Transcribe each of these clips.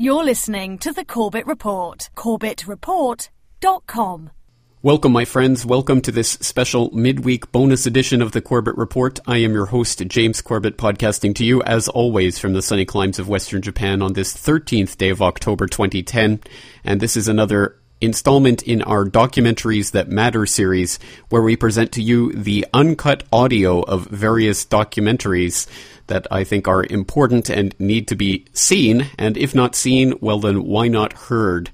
You're listening to the Corbett Report. CorbettReport.com. Welcome, my friends. Welcome to this special midweek bonus edition of the Corbett Report. I am your host, James Corbett, podcasting to you, as always, from the sunny climes of Western Japan on this 13th day of October 2010. And this is another installment in our Documentaries That Matter series, where we present to you the uncut audio of various documentaries that I think are important and need to be seen. And if not seen, well, then why not heard?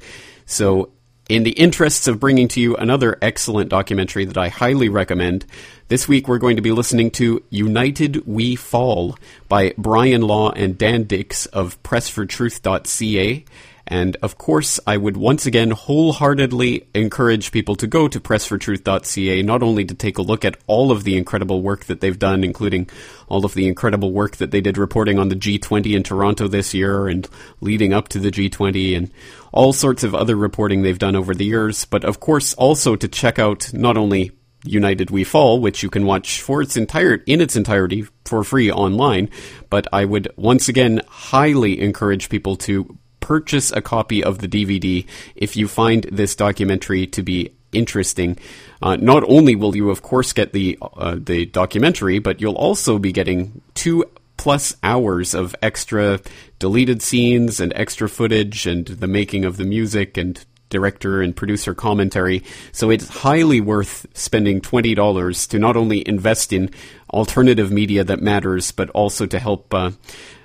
So, in the interests of bringing to you another excellent documentary that I highly recommend, this week we're going to be listening to United We Fall by Bryan Law and Dan Dicks of PressForTruth.ca. And of course, I would once again wholeheartedly encourage people to go to pressfortruth.ca, not only to take a look at all of the incredible work that they've done, including all of the incredible work that they did reporting on the G20 in Toronto this year and leading up to the G20 and all sorts of other reporting they've done over the years, but of course also to check out not only United We Fall, which you can watch for its entire in its entirety for free online. But I would once again highly encourage people to purchase a copy of the DVD if you find this documentary to be interesting. Uh, not only will you, of course, get the uh, the documentary, but you'll also be getting two plus hours of extra deleted scenes and extra footage and the making of the music and director and producer commentary. So it's highly worth spending $20 to not only invest in alternative media that matters, but also to help uh,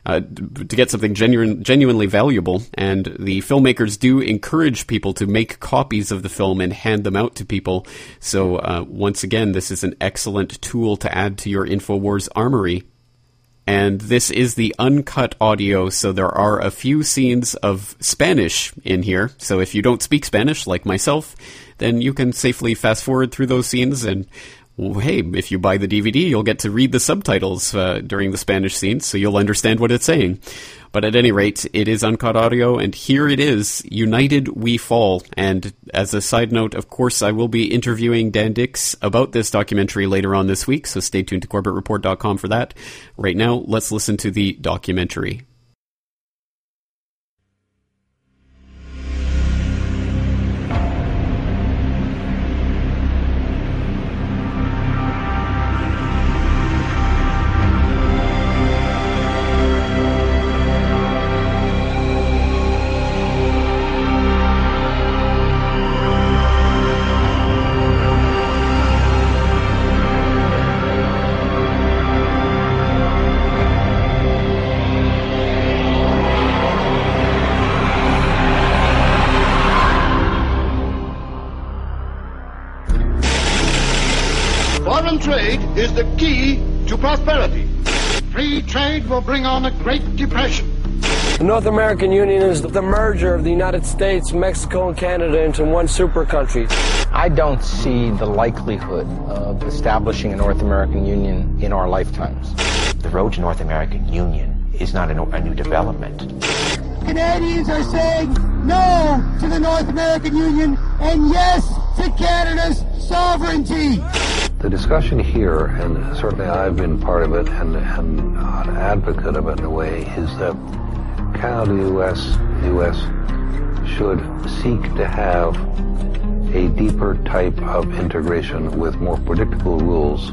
uh, to get something genuine, genuinely valuable. And the filmmakers do encourage people to make copies of the film and hand them out to people. So uh, once again, this is an excellent tool to add to your Infowars armory. And this is the uncut audio, so there are a few scenes of Spanish in here. So if you don't speak Spanish, like myself, then you can safely fast forward through those scenes and hey, if you buy the DVD, you'll get to read the subtitles uh, during the Spanish scenes, so you'll understand what it's saying. But at any rate, it is uncut audio, and here it is United We Fall. And as a side note, of course, I will be interviewing Dan Dicks about this documentary later on this week, so stay tuned to CorbettReport.com for that. Right now, let's listen to the documentary. Will bring on a Great Depression. The North American Union is the merger of the United States, Mexico, and Canada into one super country. I don't see the likelihood of establishing a North American Union in our lifetimes. The road to North American Union is not a, a new development. Canadians are saying no to the North American Union and yes to Canada's sovereignty. The discussion here, and certainly I've been part of it and, and an advocate of it in a way, is that Canada, U.S., U.S. should seek to have a deeper type of integration with more predictable rules.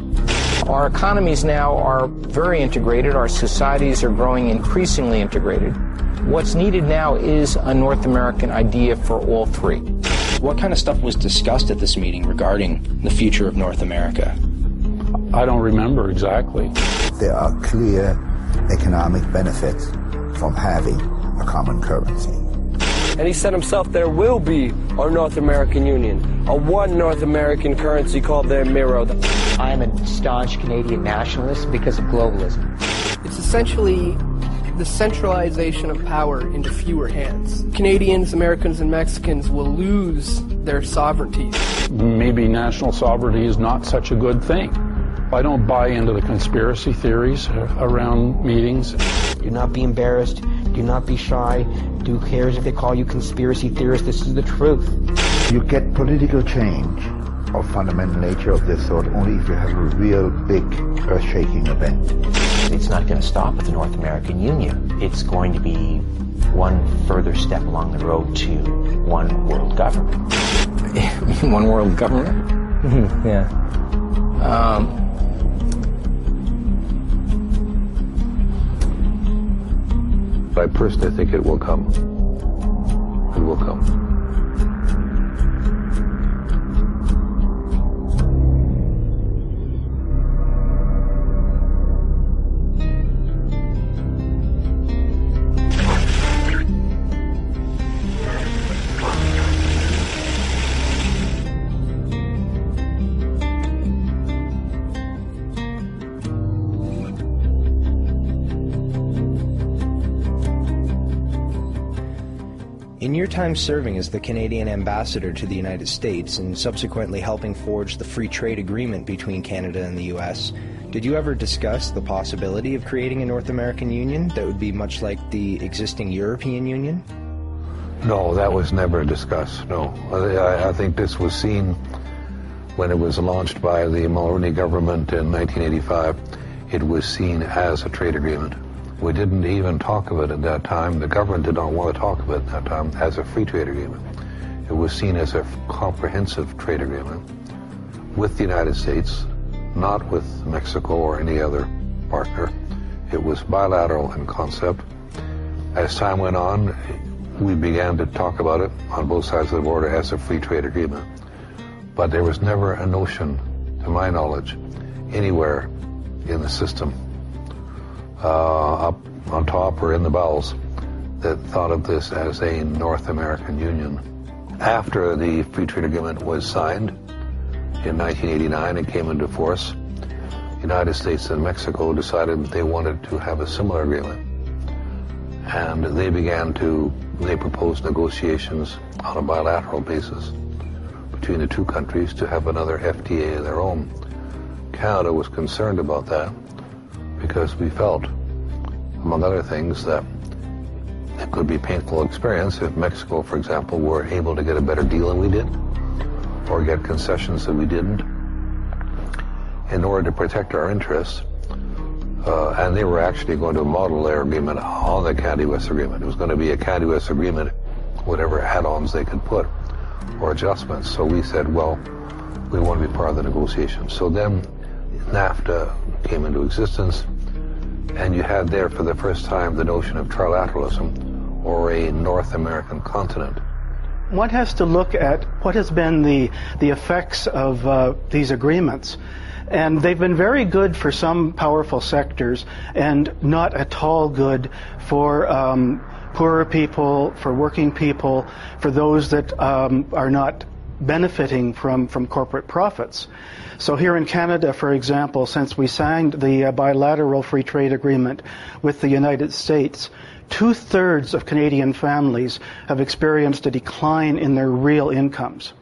Our economies now are very integrated. Our societies are growing increasingly integrated. What's needed now is a North American idea for all three. What kind of stuff was discussed at this meeting regarding the future of North America? I don't remember exactly. There are clear economic benefits from having a common currency. And he said himself there will be a North American Union, a one North American currency called the Amero. I am a staunch Canadian nationalist because of globalism. It's essentially the centralization of power into fewer hands. Canadians, Americans, and Mexicans will lose their sovereignty. Maybe national sovereignty is not such a good thing. I don't buy into the conspiracy theories around meetings. Do not be embarrassed. Do not be shy. Do cares if they call you conspiracy theorists? This is the truth. You get political change of fundamental nature of this sort only if you have a real big earth-shaking event. It's not going to stop at the North American Union. It's going to be one further step along the road to one world government. one world government? Mm-hmm. yeah. Um, I personally think it will come. It will come. Time serving as the Canadian ambassador to the United States and subsequently helping forge the free trade agreement between Canada and the U.S., did you ever discuss the possibility of creating a North American Union that would be much like the existing European Union? No, that was never discussed. No. I, I think this was seen when it was launched by the Mulroney government in 1985. It was seen as a trade agreement. We didn't even talk of it at that time. The government did not want to talk of it at that time as a free trade agreement. It was seen as a comprehensive trade agreement with the United States, not with Mexico or any other partner. It was bilateral in concept. As time went on, we began to talk about it on both sides of the border as a free trade agreement. But there was never a notion, to my knowledge, anywhere in the system uh, up on top or in the bowels that thought of this as a North American Union. After the Free Trade Agreement was signed in 1989 and came into force, the United States and Mexico decided they wanted to have a similar agreement. And they began to, they proposed negotiations on a bilateral basis between the two countries to have another FTA of their own. Canada was concerned about that because we felt, among other things, that it could be a painful experience if Mexico, for example, were able to get a better deal than we did, or get concessions that we didn't, in order to protect our interests. Uh, and they were actually going to model their agreement on the Canada-US agreement. It was going to be a Canada-US agreement, whatever add-ons they could put, or adjustments. So we said, well, we want to be part of the negotiations. So then NAFTA came into existence, and you had there for the first time the notion of trilateralism, or a North American continent. One has to look at what has been the, the effects of uh, these agreements. And they've been very good for some powerful sectors and not at all good for um, poorer people, for working people, for those that um, are not benefiting from, from corporate profits. So here in Canada, for example, since we signed the uh, bilateral free trade agreement with the United States, two-thirds of Canadian families have experienced a decline in their real incomes.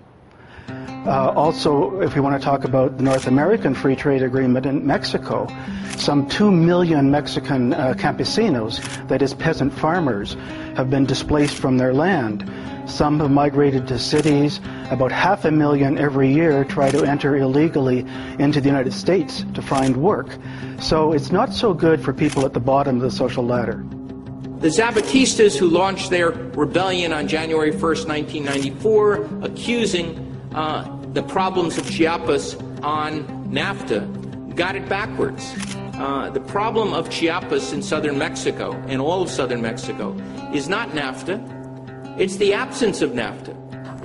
Uh, also, if we want to talk about the North American Free Trade Agreement in Mexico, some 2 million Mexican uh, campesinos, that is peasant farmers, have been displaced from their land. Some have migrated to cities. About half a million every year try to enter illegally into the United States to find work. So it's not so good for people at the bottom of the social ladder. The Zapatistas, who launched their rebellion on January 1st, 1994, accusing uh, the problems of Chiapas on NAFTA, got it backwards. Uh, the problem of Chiapas in southern Mexico and all of southern Mexico is not NAFTA, it's the absence of NAFTA.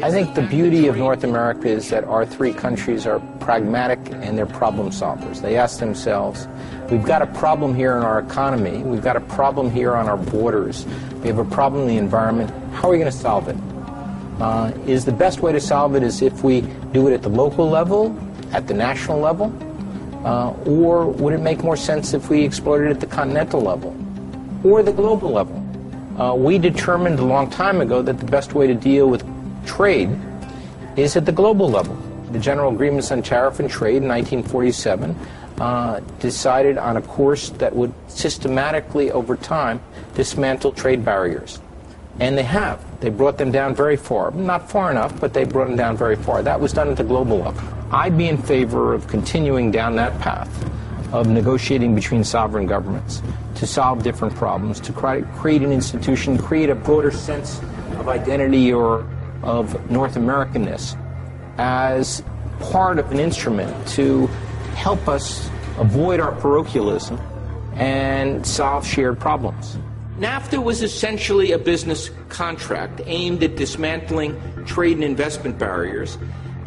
I think the beauty of North America is that our three countries are pragmatic and they're problem solvers. They ask themselves, we've got a problem here in our economy, we've got a problem here on our borders, we have a problem in the environment, how are we going to solve it? Uh, is the best way to solve it is if we do it at the local level, at the national level, uh, or would it make more sense if we explored it at the continental level or the global level? Uh, we determined a long time ago that the best way to deal with trade is at the global level. The General Agreements on Tariff and Trade in 1947 uh, decided on a course that would systematically, over time, dismantle trade barriers. And they have. They brought them down very far. Not far enough, but they brought them down very far. That was done at the global level. I'd be in favor of continuing down that path of negotiating between sovereign governments to solve different problems, to create an institution, create a broader sense of identity or of North Americanness as part of an instrument to help us avoid our parochialism and solve shared problems. NAFTA was essentially a business contract aimed at dismantling trade and investment barriers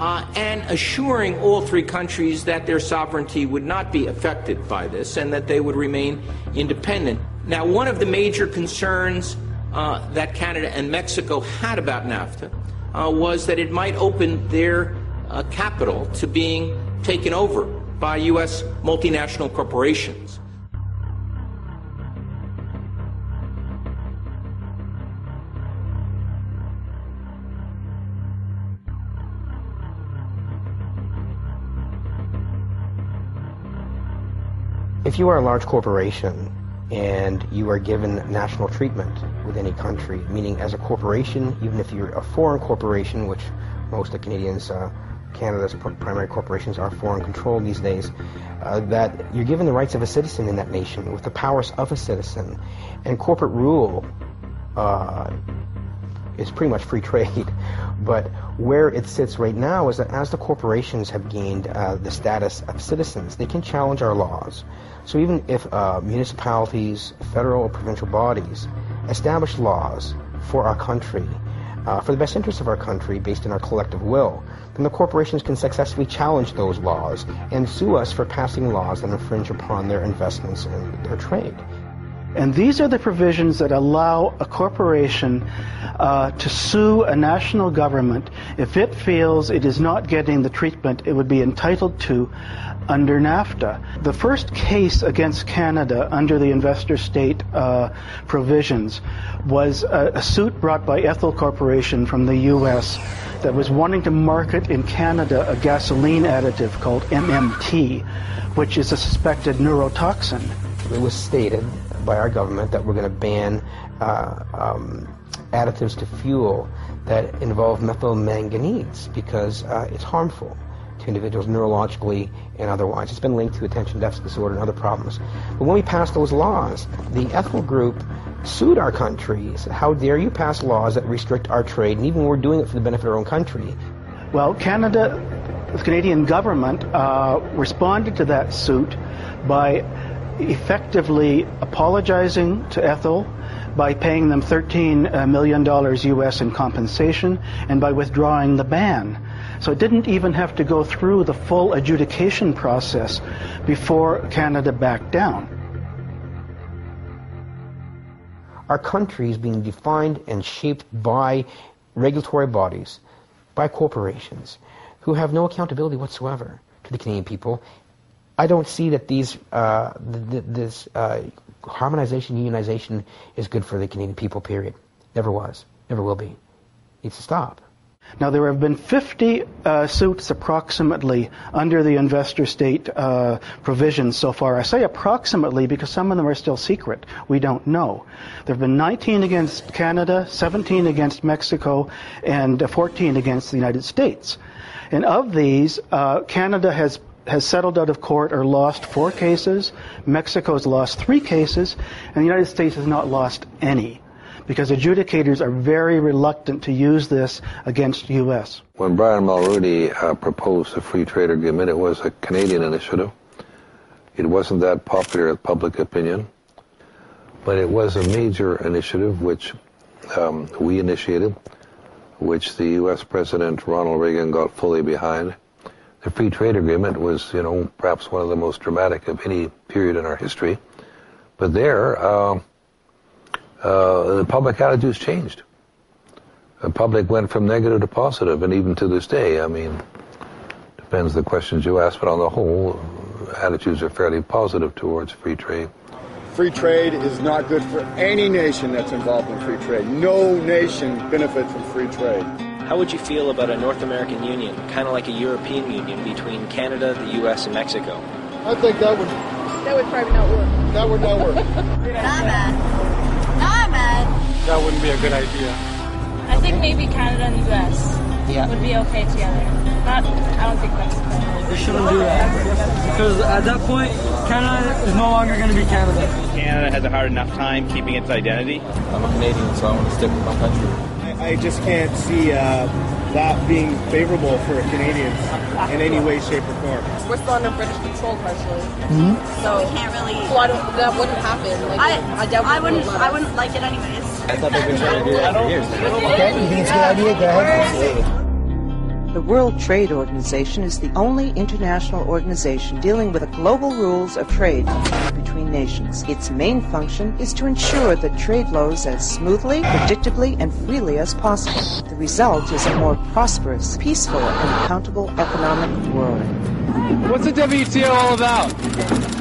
uh, and assuring all three countries that their sovereignty would not be affected by this and that they would remain independent. Now, one of the major concerns uh, that Canada and Mexico had about NAFTA uh, was that it might open their uh, capital to being taken over by U.S. multinational corporations. If you are a large corporation and you are given national treatment with any country, meaning as a corporation, even if you're a foreign corporation, which most of Canadians, uh, Canada's primary corporations are foreign controlled these days, uh, that you're given the rights of a citizen in that nation with the powers of a citizen. And corporate rule uh, is pretty much free trade. But where it sits right now is that as the corporations have gained uh, the status of citizens, they can challenge our laws. So even if uh, municipalities, federal or provincial bodies establish laws for our country, uh, for the best interests of our country based on our collective will, then the corporations can successfully challenge those laws and sue us for passing laws that infringe upon their investments and their trade. And these are the provisions that allow a corporation uh, to sue a national government if it feels it is not getting the treatment it would be entitled to under NAFTA. The first case against Canada under the investor state uh, provisions was a, a suit brought by Ethyl Corporation from the U.S. that was wanting to market in Canada a gasoline additive called MMT, which is a suspected neurotoxin. It was stated by our government that we're going to ban uh, um, additives to fuel that involve methyl manganese because uh, it's harmful to individuals neurologically and otherwise. It's been linked to attention deficit disorder and other problems. But when we passed those laws, the ethical group sued our countries. How dare you pass laws that restrict our trade, and even we're doing it for the benefit of our own country. Well, Canada, the Canadian government uh, responded to that suit by effectively apologizing to Ethyl by paying them $13 uh, US in compensation and by withdrawing the ban. So it didn't even have to go through the full adjudication process before Canada backed down. Our country is being defined and shaped by regulatory bodies, by corporations, who have no accountability whatsoever to the Canadian people I don't see that these uh, th- th- this uh, harmonization, unionization is good for the Canadian people. Period. Never was. Never will be. It needs to stop. Now, there have been 50 uh, suits approximately under the investor state uh, provisions so far. I say approximately because some of them are still secret. We don't know. There have been 19 against Canada, 17 against Mexico, and uh, 14 against the United States. And of these, uh, Canada has has settled out of court or lost four cases. Mexico has lost three cases, and the United States has not lost any because adjudicators are very reluctant to use this against U.S. When Brian Mulroney uh, proposed the free trade agreement, it was a Canadian initiative. It wasn't that popular with public opinion, but it was a major initiative which um, we initiated, which the U.S. President Ronald Reagan got fully behind the free trade agreement was, you know, perhaps one of the most dramatic of any period in our history. But there, uh, uh, the public attitudes changed. The public went from negative to positive, and even to this day, I mean, depends the questions you ask, but on the whole, attitudes are fairly positive towards free trade. Free trade is not good for any nation that's involved in free trade. No nation benefits from free trade. How would you feel about a North American Union, kind of like a European Union between Canada, the U.S., and Mexico? I think that would. That would probably not work. That would not work. not bad. Not bad. That wouldn't be a good idea. I think maybe Canada and the U.S. yeah. would be okay together. Not, I don't think that's fair. We shouldn't do that because at that point, Canada is no longer going to be Canada. Canada has a hard enough time keeping its identity. I'm a Canadian, so I want to stick with my country. I, I just can't see uh, that being favorable for Canadians in any way, shape, or form. We're still under British control partially, mm-hmm. so we can't really. So I don't, that wouldn't happen. Like, I, I, definitely I wouldn't. I wouldn't like it anyways. I thought they've been trying to do that for years. Okay, you think it's a good idea? Go ahead. The World Trade Organization is the only international organization dealing with the global rules of trade between nations. Its main function is to ensure that trade flows as smoothly, predictably, and freely as possible. The result is a more prosperous, peaceful, and accountable economic world. What's the WTO all about?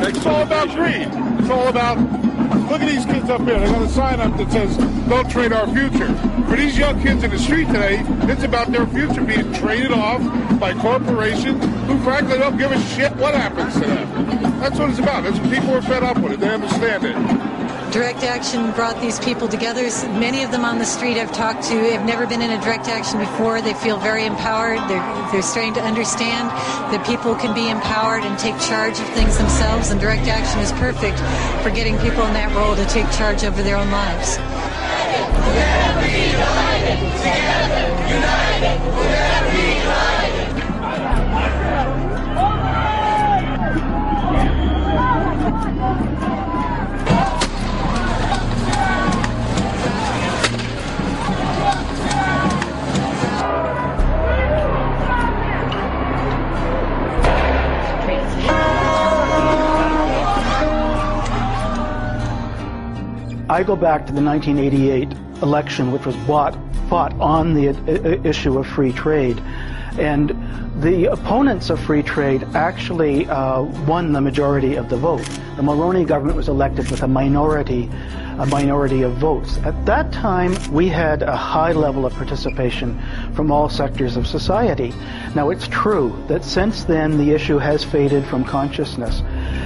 It's all about greed. It's all about Look at these kids up here. They got a sign up that says, don't trade our future. For these young kids in the street today, it's about their future being traded off by corporations who frankly don't give a shit what happens to them. That's what it's about. That's what people are fed up with it. They understand it. Direct Action brought these people together. Many of them on the street I've talked to have never been in a direct action before. They feel very empowered. They're, they're starting to understand that people can be empowered and take charge of things themselves, and direct action is perfect for getting people in that role to take charge over their own lives. I go back to the 1988 election, which was bought, fought on the issue of free trade. And the opponents of free trade actually uh, won the majority of the vote. The Mulroney government was elected with a minority, a minority of votes. At that time, we had a high level of participation from all sectors of society. Now, it's true that since then the issue has faded from consciousness.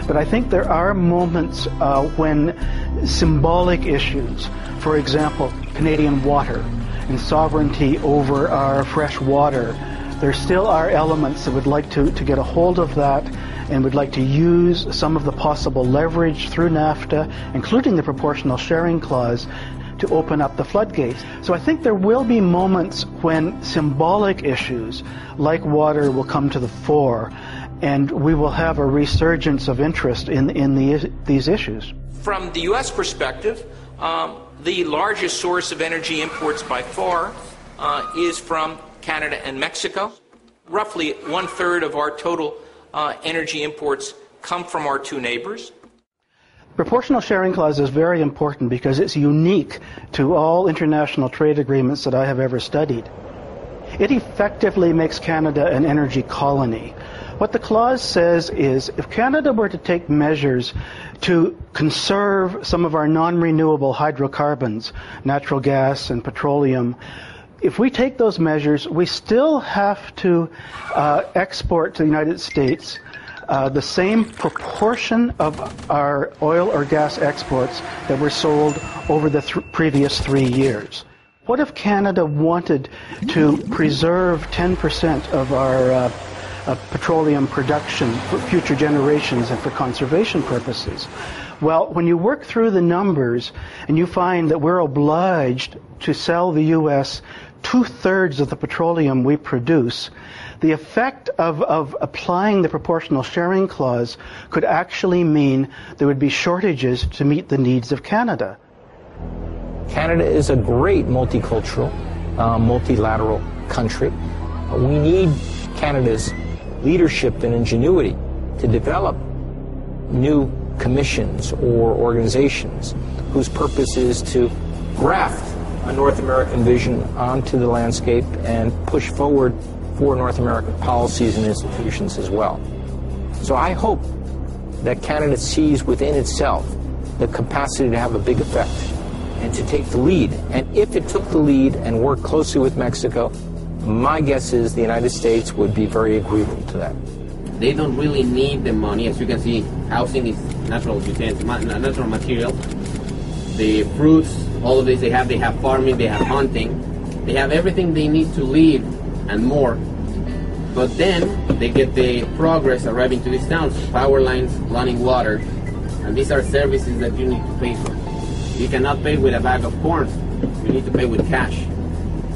But I think there are moments uh, when symbolic issues, for example, Canadian water and sovereignty over our fresh water, there still are elements that would like to, to get a hold of that and would like to use some of the possible leverage through NAFTA, including the proportional sharing clause, to open up the floodgates. So I think there will be moments when symbolic issues like water will come to the fore and we will have a resurgence of interest in, in the, these issues. From the U.S. perspective, um, the largest source of energy imports by far uh, is from Canada and Mexico. Roughly one third of our total uh, energy imports come from our two neighbors. Proportional sharing clause is very important because it's unique to all international trade agreements that I have ever studied. It effectively makes Canada an energy colony. What the clause says is if Canada were to take measures to conserve some of our non-renewable hydrocarbons, natural gas and petroleum, if we take those measures, we still have to uh, export to the United States uh, the same proportion of our oil or gas exports that were sold over the th- previous three years. What if Canada wanted to preserve 10% of our uh, of petroleum production for future generations and for conservation purposes. Well, when you work through the numbers and you find that we're obliged to sell the U.S. two-thirds of the petroleum we produce, the effect of, of applying the proportional sharing clause could actually mean there would be shortages to meet the needs of Canada. Canada is a great multicultural, uh, multilateral country. We need Canada's leadership and ingenuity to develop new commissions or organizations whose purpose is to graft a North American vision onto the landscape and push forward for North American policies and institutions as well. So I hope that Canada sees within itself the capacity to have a big effect and to take the lead. And if it took the lead and worked closely with Mexico, my guess is the United States would be very agreeable to that. They don't really need the money. As you can see, housing is natural, say, natural material. The fruits, all of this they have. They have farming, they have hunting. They have everything they need to live and more. But then they get the progress arriving to these towns, power lines, running water, and these are services that you need to pay for. You cannot pay with a bag of corn. You need to pay with cash.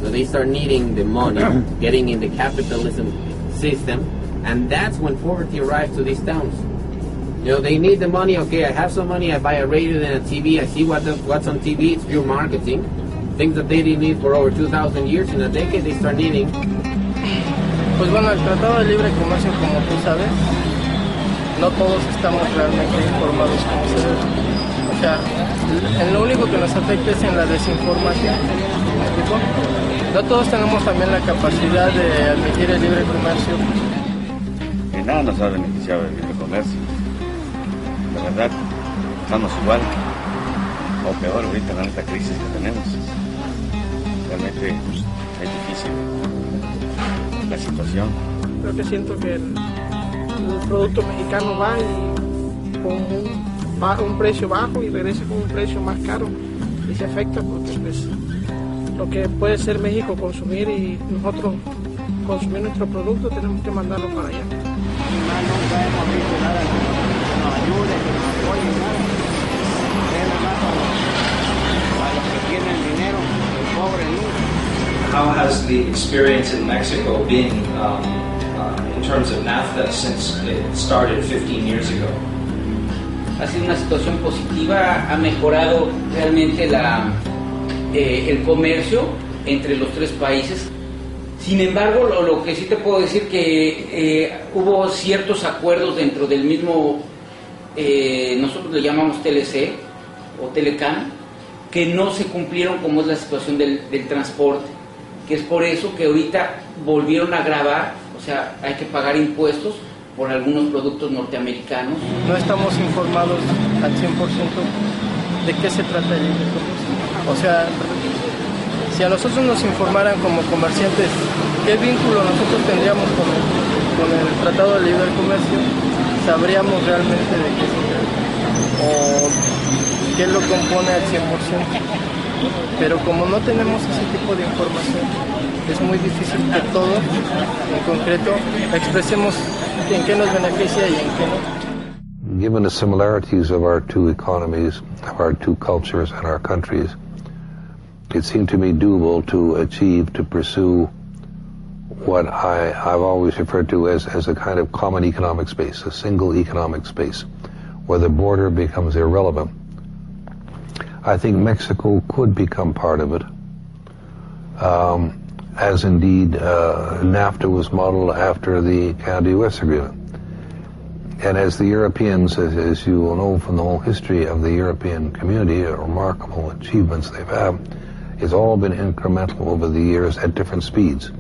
So they start needing the money, getting in the capitalism system, and that's when poverty arrives to these towns. You know, they need the money. Okay, I have some money. I buy a radio and a TV. I see what the, what's on TV. It's pure marketing. Things that they didn't need for over 2,000 years. In a decade, they start needing. Pues bueno, el Tratado de Libre Comercio, como tú sabes, no todos estamos realmente informados como se debe. O sea, en lo único que nos afecta es en la desinformación. No todos tenemos también la capacidad de admitir el libre comercio. Que nada nos ha beneficiado el libre comercio. La verdad, estamos igual o peor ahorita en esta crisis que tenemos. Realmente es difícil la situación. Creo que siento que el, el producto mexicano va y con un precio bajo y regresa con un precio más caro y se afecta porque pues, lo que puede ser México consumir y nosotros consumir nuestro producto tenemos que mandarlo para allá. How has the experience in Mexico been um, uh, in terms of NAFTA since it started 15 years ago? ha sido una situación positiva, ha mejorado realmente la, eh, el comercio entre los tres países. Sin embargo, lo, lo que sí te puedo decir que eh, hubo ciertos acuerdos dentro del mismo, eh, nosotros le llamamos TLC o Telecam, que no se cumplieron como es la situación del, del transporte, que es por eso que ahorita volvieron a grabar, o sea, hay que pagar impuestos por algunos productos norteamericanos. No estamos informados al 100% de qué se trata el comercio. O sea, si a nosotros nos informaran como comerciantes qué vínculo nosotros tendríamos con con el Tratado de Libre Comercio, sabríamos realmente de qué se trata o qué lo compone al 100%. Pero como no tenemos ese tipo de información, es muy difícil que todo, en concreto, expresemos en qué nos beneficia y en qué no. Given the similarities of our two economies, of our two cultures and our countries, it seemed to me doable to achieve, to pursue what I, I've always referred to as, as a kind of common economic space, a single economic space, where the border becomes irrelevant. I think Mexico could become part of it, um, as indeed uh, NAFTA was modeled after the Canada-U.S. agreement. And as the Europeans, as, you will know from the whole history of the European community, remarkable achievements they've had, it's all been incremental over the years at different speeds.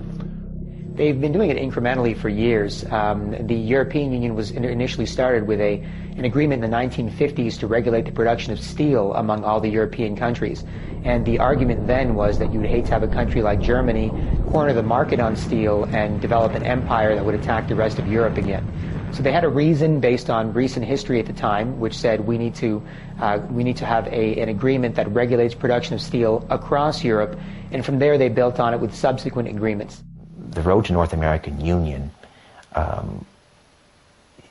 They've been doing it incrementally for years. Um, the European Union was in- initially started with a, an agreement in the 1950s to regulate the production of steel among all the European countries. And the argument then was that you would hate to have a country like Germany corner the market on steel and develop an empire that would attack the rest of Europe again. So they had a reason based on recent history at the time, which said we need to uh, we need to have a, an agreement that regulates production of steel across Europe, and from there they built on it with subsequent agreements. The road to North American Union um,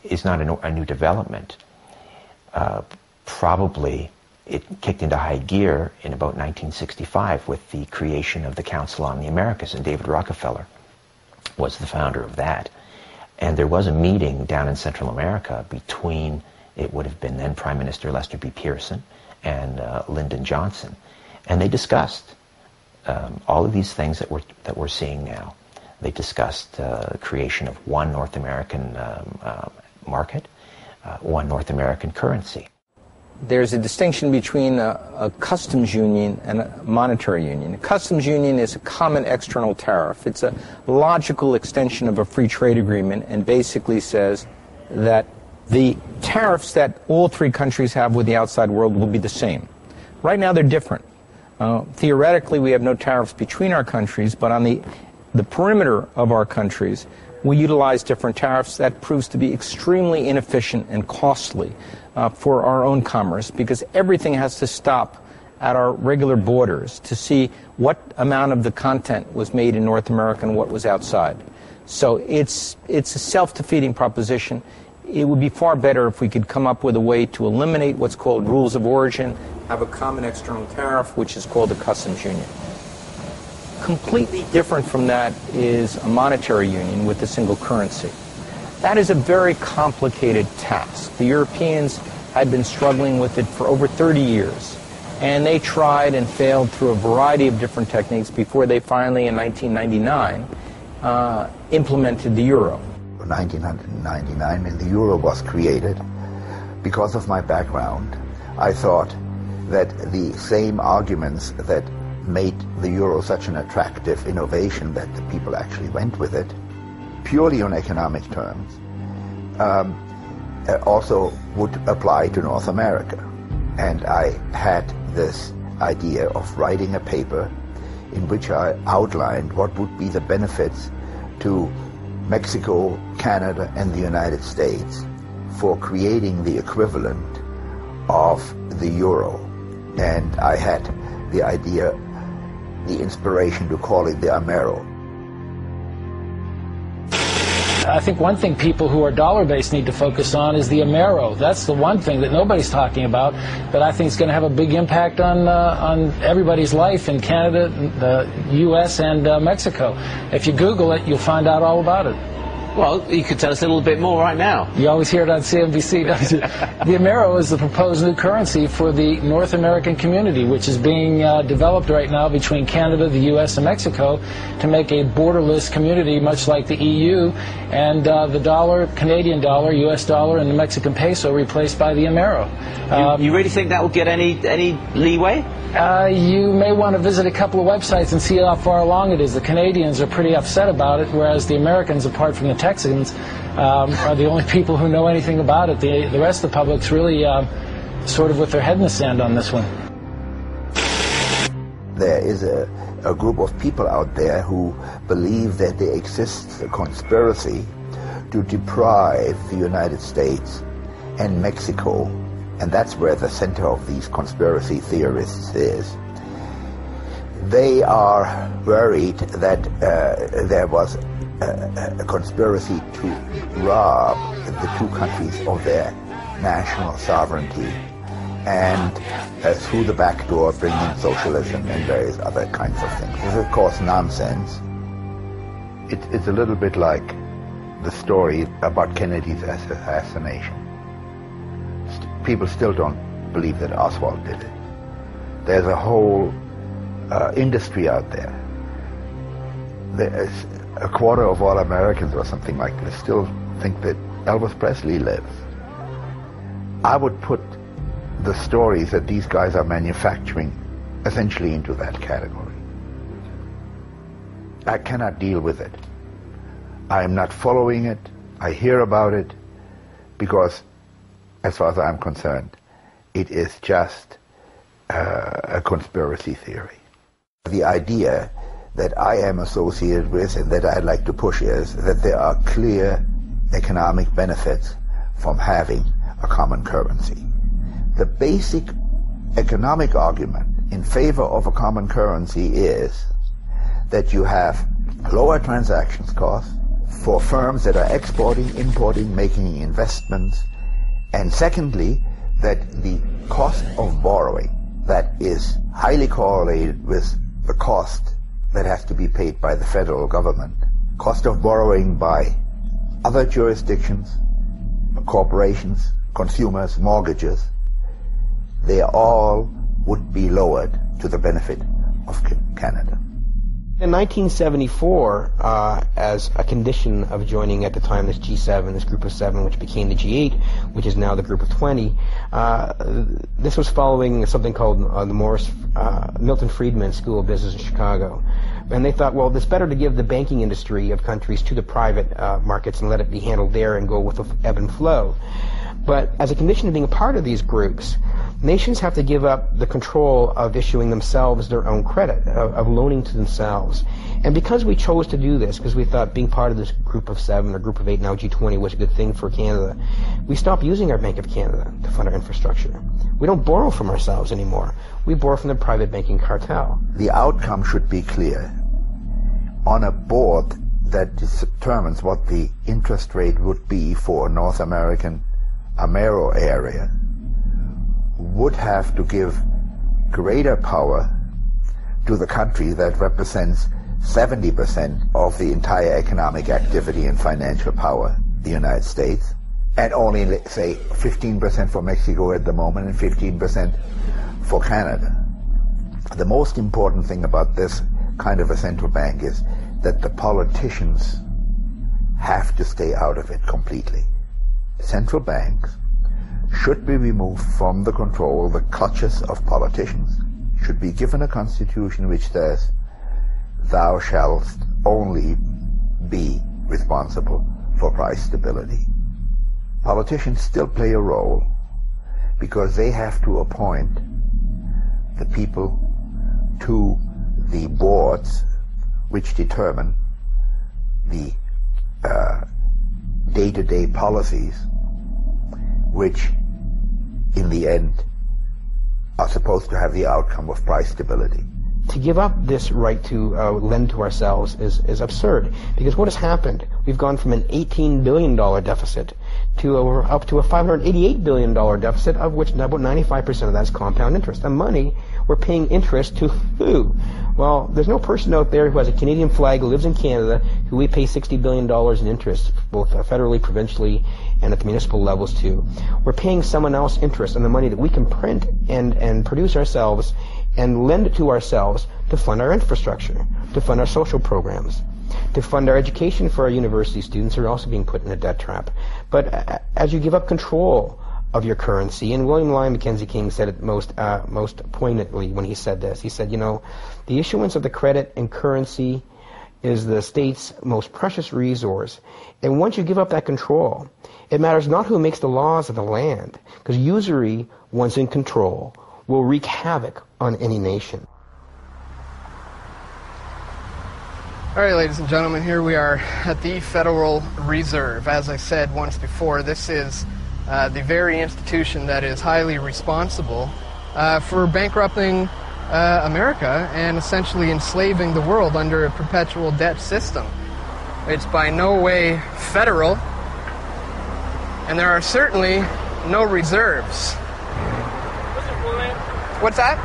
is not a, a new development. Uh, probably it kicked into high gear in about 1965 with the creation of the Council on the Americas, and David Rockefeller was the founder of that. And there was a meeting down in Central America between, it would have been then Prime Minister Lester B. Pearson and uh, Lyndon Johnson. And they discussed um, all of these things that we're, that we're seeing now. They discussed uh, creation of one North American um, uh, market, uh, one North American currency. There's a distinction between a, a customs union and a monetary union. A customs union is a common external tariff. It's a logical extension of a free trade agreement and basically says that the tariffs that all three countries have with the outside world will be the same. Right now, they're different. Uh, theoretically, we have no tariffs between our countries, but on the, the perimeter of our countries, we utilize different tariffs. That proves to be extremely inefficient and costly uh, for our own commerce because everything has to stop at our regular borders to see what amount of the content was made in North America and what was outside. So it's, it's a self-defeating proposition. It would be far better if we could come up with a way to eliminate what's called rules of origin, have a common external tariff, which is called a customs union. Completely different from that is a monetary union with a single currency. That is a very complicated task. The Europeans had been struggling with it for over 30 years. And they tried and failed through a variety of different techniques before they finally, in 1999, uh, implemented the euro. 1999, when the euro was created, because of my background, I thought that the same arguments that made the euro such an attractive innovation that the people actually went with it, purely on economic terms, um, also would apply to North America. And I had this idea of writing a paper in which I outlined what would be the benefits to Mexico, Canada, and the United States for creating the equivalent of the euro. And I had the idea, the inspiration to call it the Amero. I think one thing people who are dollar based need to focus on is the Amero. That's the one thing that nobody's talking about that I think is going to have a big impact on uh, on everybody's life in Canada, the U.S., and uh, Mexico. If you Google it, you'll find out all about it. Well, you could tell us a little bit more right now. You always hear it on CNBC, don't you? the Amero is the proposed new currency for the North American community, which is being uh, developed right now between Canada, the U.S., and Mexico to make a borderless community, much like the EU, and uh, the dollar, Canadian dollar, U.S. dollar, and the Mexican peso replaced by the Amero. Um, you, you, really think that will get any any leeway? Uh, you may want to visit a couple of websites and see how far along it is. The Canadians are pretty upset about it, whereas the Americans, apart from the Texans, um, are the only people who know anything about it. The, the rest of the public's really uh, sort of with their head in the sand on this one. There is a, a group of people out there who believe that there exists a conspiracy to deprive the United States and Mexico and that's where the center of these conspiracy theorists is. They are worried that uh, there was a, a, conspiracy to rob the two countries of their national sovereignty and uh, through the back door bring in socialism and various other kinds of things. This is, of course, nonsense. It, it's a little bit like the story about Kennedy's assassination people still don't believe that Oswald did it. There's a whole uh, industry out there. There's a quarter of all Americans or something like this still think that Elvis Presley lives. I would put the stories that these guys are manufacturing essentially into that category. I cannot deal with it. I am not following it. I hear about it because as far as I'm concerned, it is just uh, a conspiracy theory. The idea that I am associated with and that I'd like to push is that there are clear economic benefits from having a common currency. The basic economic argument in favor of a common currency is that you have lower transactions costs for firms that are exporting, importing, making investments, and secondly, that the cost of borrowing that is highly correlated with the cost that has to be paid by the federal government, cost of borrowing by other jurisdictions, corporations, consumers, mortgages, they all would be lowered to the benefit of Canada. In 1974, uh, as a condition of joining at the time this G7, this group of seven, which became the G8, which is now the group of 20, uh, this was following something called uh, the Morris uh, Milton Friedman School of Business in Chicago. And they thought, well, it's better to give the banking industry of countries to the private uh, markets and let it be handled there and go with the ebb and flow. But as a condition of being a part of these groups, Nations have to give up the control of issuing themselves their own credit, of, of loaning to themselves. And because we chose to do this, because we thought being part of this group of seven or group of eight, now G20, was a good thing for Canada, we stopped using our Bank of Canada to fund our infrastructure. We don't borrow from ourselves anymore. We borrow from the private banking cartel. The outcome should be clear. On a board that determines what the interest rate would be for North American Amero area would have to give greater power to the country that represents 70% of the entire economic activity and financial power, the United States, and only, say, 15% for Mexico at the moment and 15% for Canada. The most important thing about this kind of a central bank is that the politicians have to stay out of it completely. Central banks should be removed from the control, the clutches of politicians, should be given a constitution which says, thou shalt only be responsible for price stability. Politicians still play a role because they have to appoint the people to the boards which determine the uh, day-to-day policies which in the end are supposed to have the outcome of price stability. To give up this right to uh, lend to ourselves is, is absurd because what has happened? We've gone from an $18 billion deficit to a, up to a $588 billion deficit, of which about 95% of that is compound interest. The money we're paying interest to who? Well, there's no person out there who has a Canadian flag, who lives in Canada, who we pay $60 billion in interest, both federally, provincially, and at the municipal levels too. We're paying someone else interest on the money that we can print and, and produce ourselves and lend it to ourselves to fund our infrastructure, to fund our social programs, to fund our education for our university students who are also being put in a debt trap. But uh, as you give up control of your currency. And William Lyon Mackenzie King said it most uh, most poignantly when he said this. He said, you know, the issuance of the credit and currency is the state's most precious resource. And once you give up that control, it matters not who makes the laws of the land, because usury, once in control, will wreak havoc on any nation. All right, ladies and gentlemen, here we are at the Federal Reserve. As I said once before, this is uh, the very institution that is highly responsible uh, for bankrupting uh, America and essentially enslaving the world under a perpetual debt system. It's by no way federal, and there are certainly no reserves. What's your full name? What's that?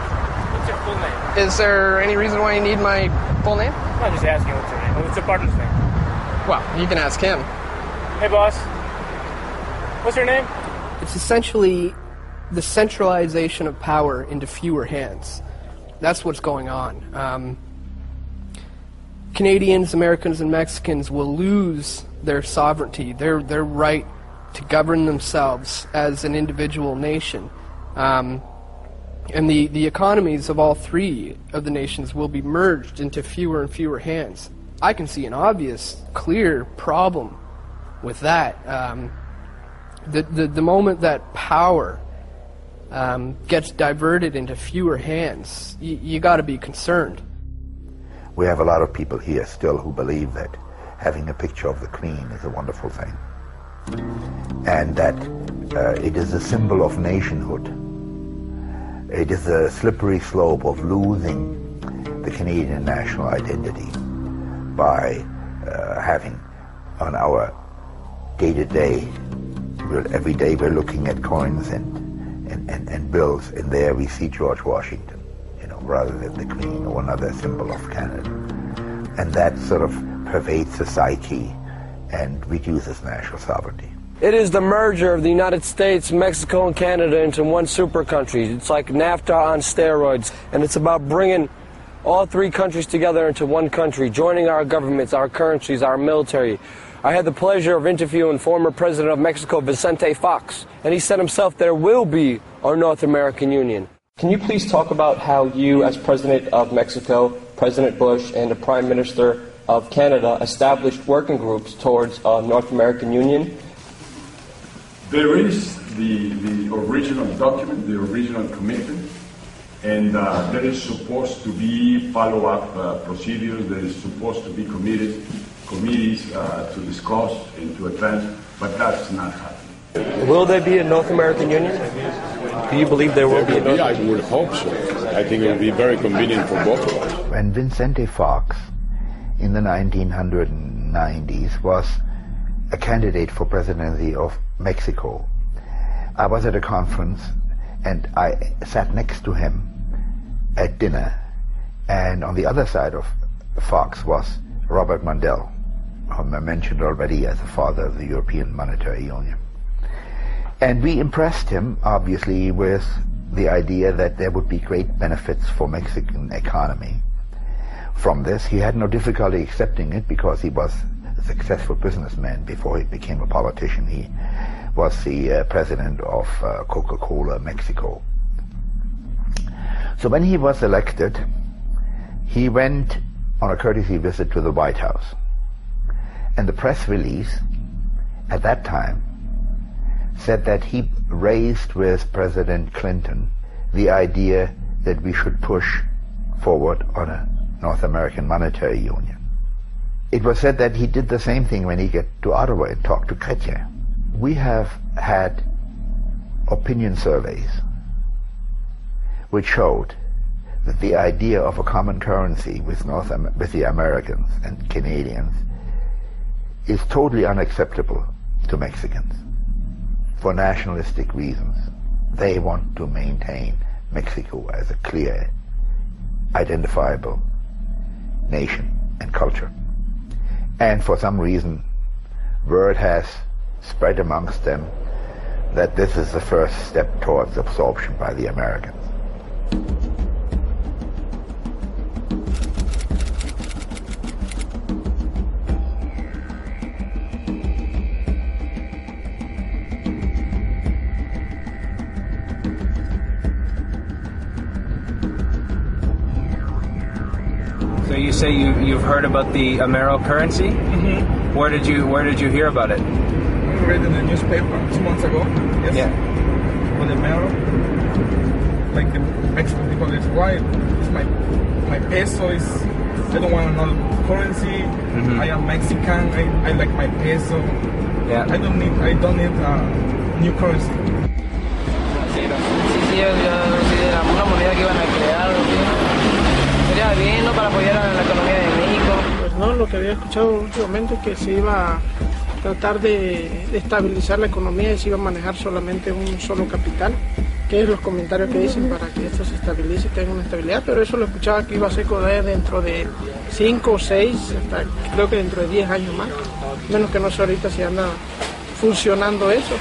What's your full name? Is there any reason why you need my full name? I'm just asking what's your name. What's your partner's name? Well, you can ask him. Hey, boss. What's your name? It's essentially the centralization of power into fewer hands. That's what's going on. Um, Canadians, Americans, and Mexicans will lose their sovereignty, their their right to govern themselves as an individual nation. Um, and the, the economies of all three of the nations will be merged into fewer and fewer hands. I can see an obvious, clear problem with that. Um, the, the, the moment that power um, gets diverted into fewer hands, you, you got to be concerned. We have a lot of people here still who believe that having a picture of the Queen is a wonderful thing, and that uh, it is a symbol of nationhood. It is a slippery slope of losing the Canadian national identity by uh, having on our day-to-day every day we're looking at coins and, and, and, and, bills, and there we see George Washington, you know, rather than the Queen or another symbol of Canada. And that sort of pervades society and reduces national sovereignty. It is the merger of the United States, Mexico, and Canada into one super country. It's like NAFTA on steroids, and it's about bringing all three countries together into one country, joining our governments, our currencies, our military, I had the pleasure of interviewing former President of Mexico, Vicente Fox, and he said himself there will be a North American Union. Can you please talk about how you, as President of Mexico, President Bush, and the Prime Minister of Canada established working groups towards a North American Union? There is the, the original document, the original commitment, and uh, there is supposed to be follow-up uh, procedures. There is supposed to be committed committees uh, to discuss and to advance, but that's not happening. Will there be a North American Union? Do you believe there will there be a North I would hope so. I think it would be very convenient for both of us. When Vicente Fox in the 1990s was a candidate for presidency of Mexico, I was at a conference and I sat next to him at dinner. And on the other side of Fox was Robert Mundell, whom I mentioned already as the father of the European Monetary Union. And we impressed him, obviously, with the idea that there would be great benefits for Mexican economy from this. He had no difficulty accepting it because he was a successful businessman before he became a politician. He was the uh, president of uh, Coca-Cola Mexico. So when he was elected, he went on a courtesy visit to the White House. And the press release at that time said that he raised with President Clinton the idea that we should push forward on a North American monetary union. It was said that he did the same thing when he got to Ottawa and talked to Chrétien. We have had opinion surveys which showed that the idea of a common currency with North with the Americans and Canadians is totally unacceptable to Mexicans for nationalistic reasons. They want to maintain Mexico as a clear, identifiable nation and culture. And for some reason, word has spread amongst them that this is the first step towards absorption by the Americans. Say you you've heard about the Amero currency? Mm-hmm. Where did you Where did you hear about it? I read in the newspaper two months ago. Yes. Yeah. For the Amero, like the Mexican people is why it's my my peso is. I don't want another currency. Mhm. I am Mexican. I, I like my peso. Yeah. I don't need I don't need uh, new currency. Sí, sí, yo, yo, sí, era una moneda que iban a crear, ¿sí? Sería bien. Para apoyar a la economía de México. Pues no, lo que había escuchado últimamente es que se iba a tratar de, estabilizar la economía y se iba a manejar solamente un solo capital, que es los comentarios que dicen para que esto se estabilice y tenga una estabilidad, pero eso lo escuchaba que iba a ser dentro de 5 o 6, hasta creo que dentro de 10 años más, menos que no sé ahorita si anda funcionando eso.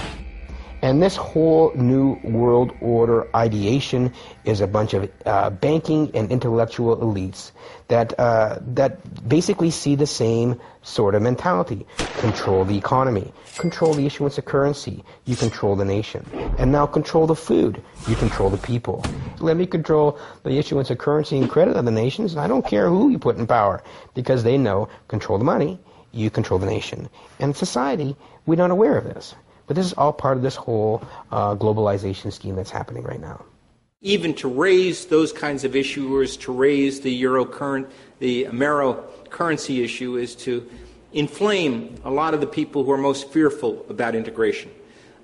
And this whole new world order ideation is a bunch of uh, banking and intellectual elites that uh, that basically see the same sort of mentality: control the economy, control the issuance of currency, you control the nation, and now control the food, you control the people. Let me control the issuance of currency and credit of the nations, and I don't care who you put in power, because they know control the money, you control the nation. And society, we're not aware of this. But this is all part of this whole uh, globalization scheme that's happening right now. even to raise those kinds of issuers, to raise the euro current, the Amero currency issue, is to inflame a lot of the people who are most fearful about integration.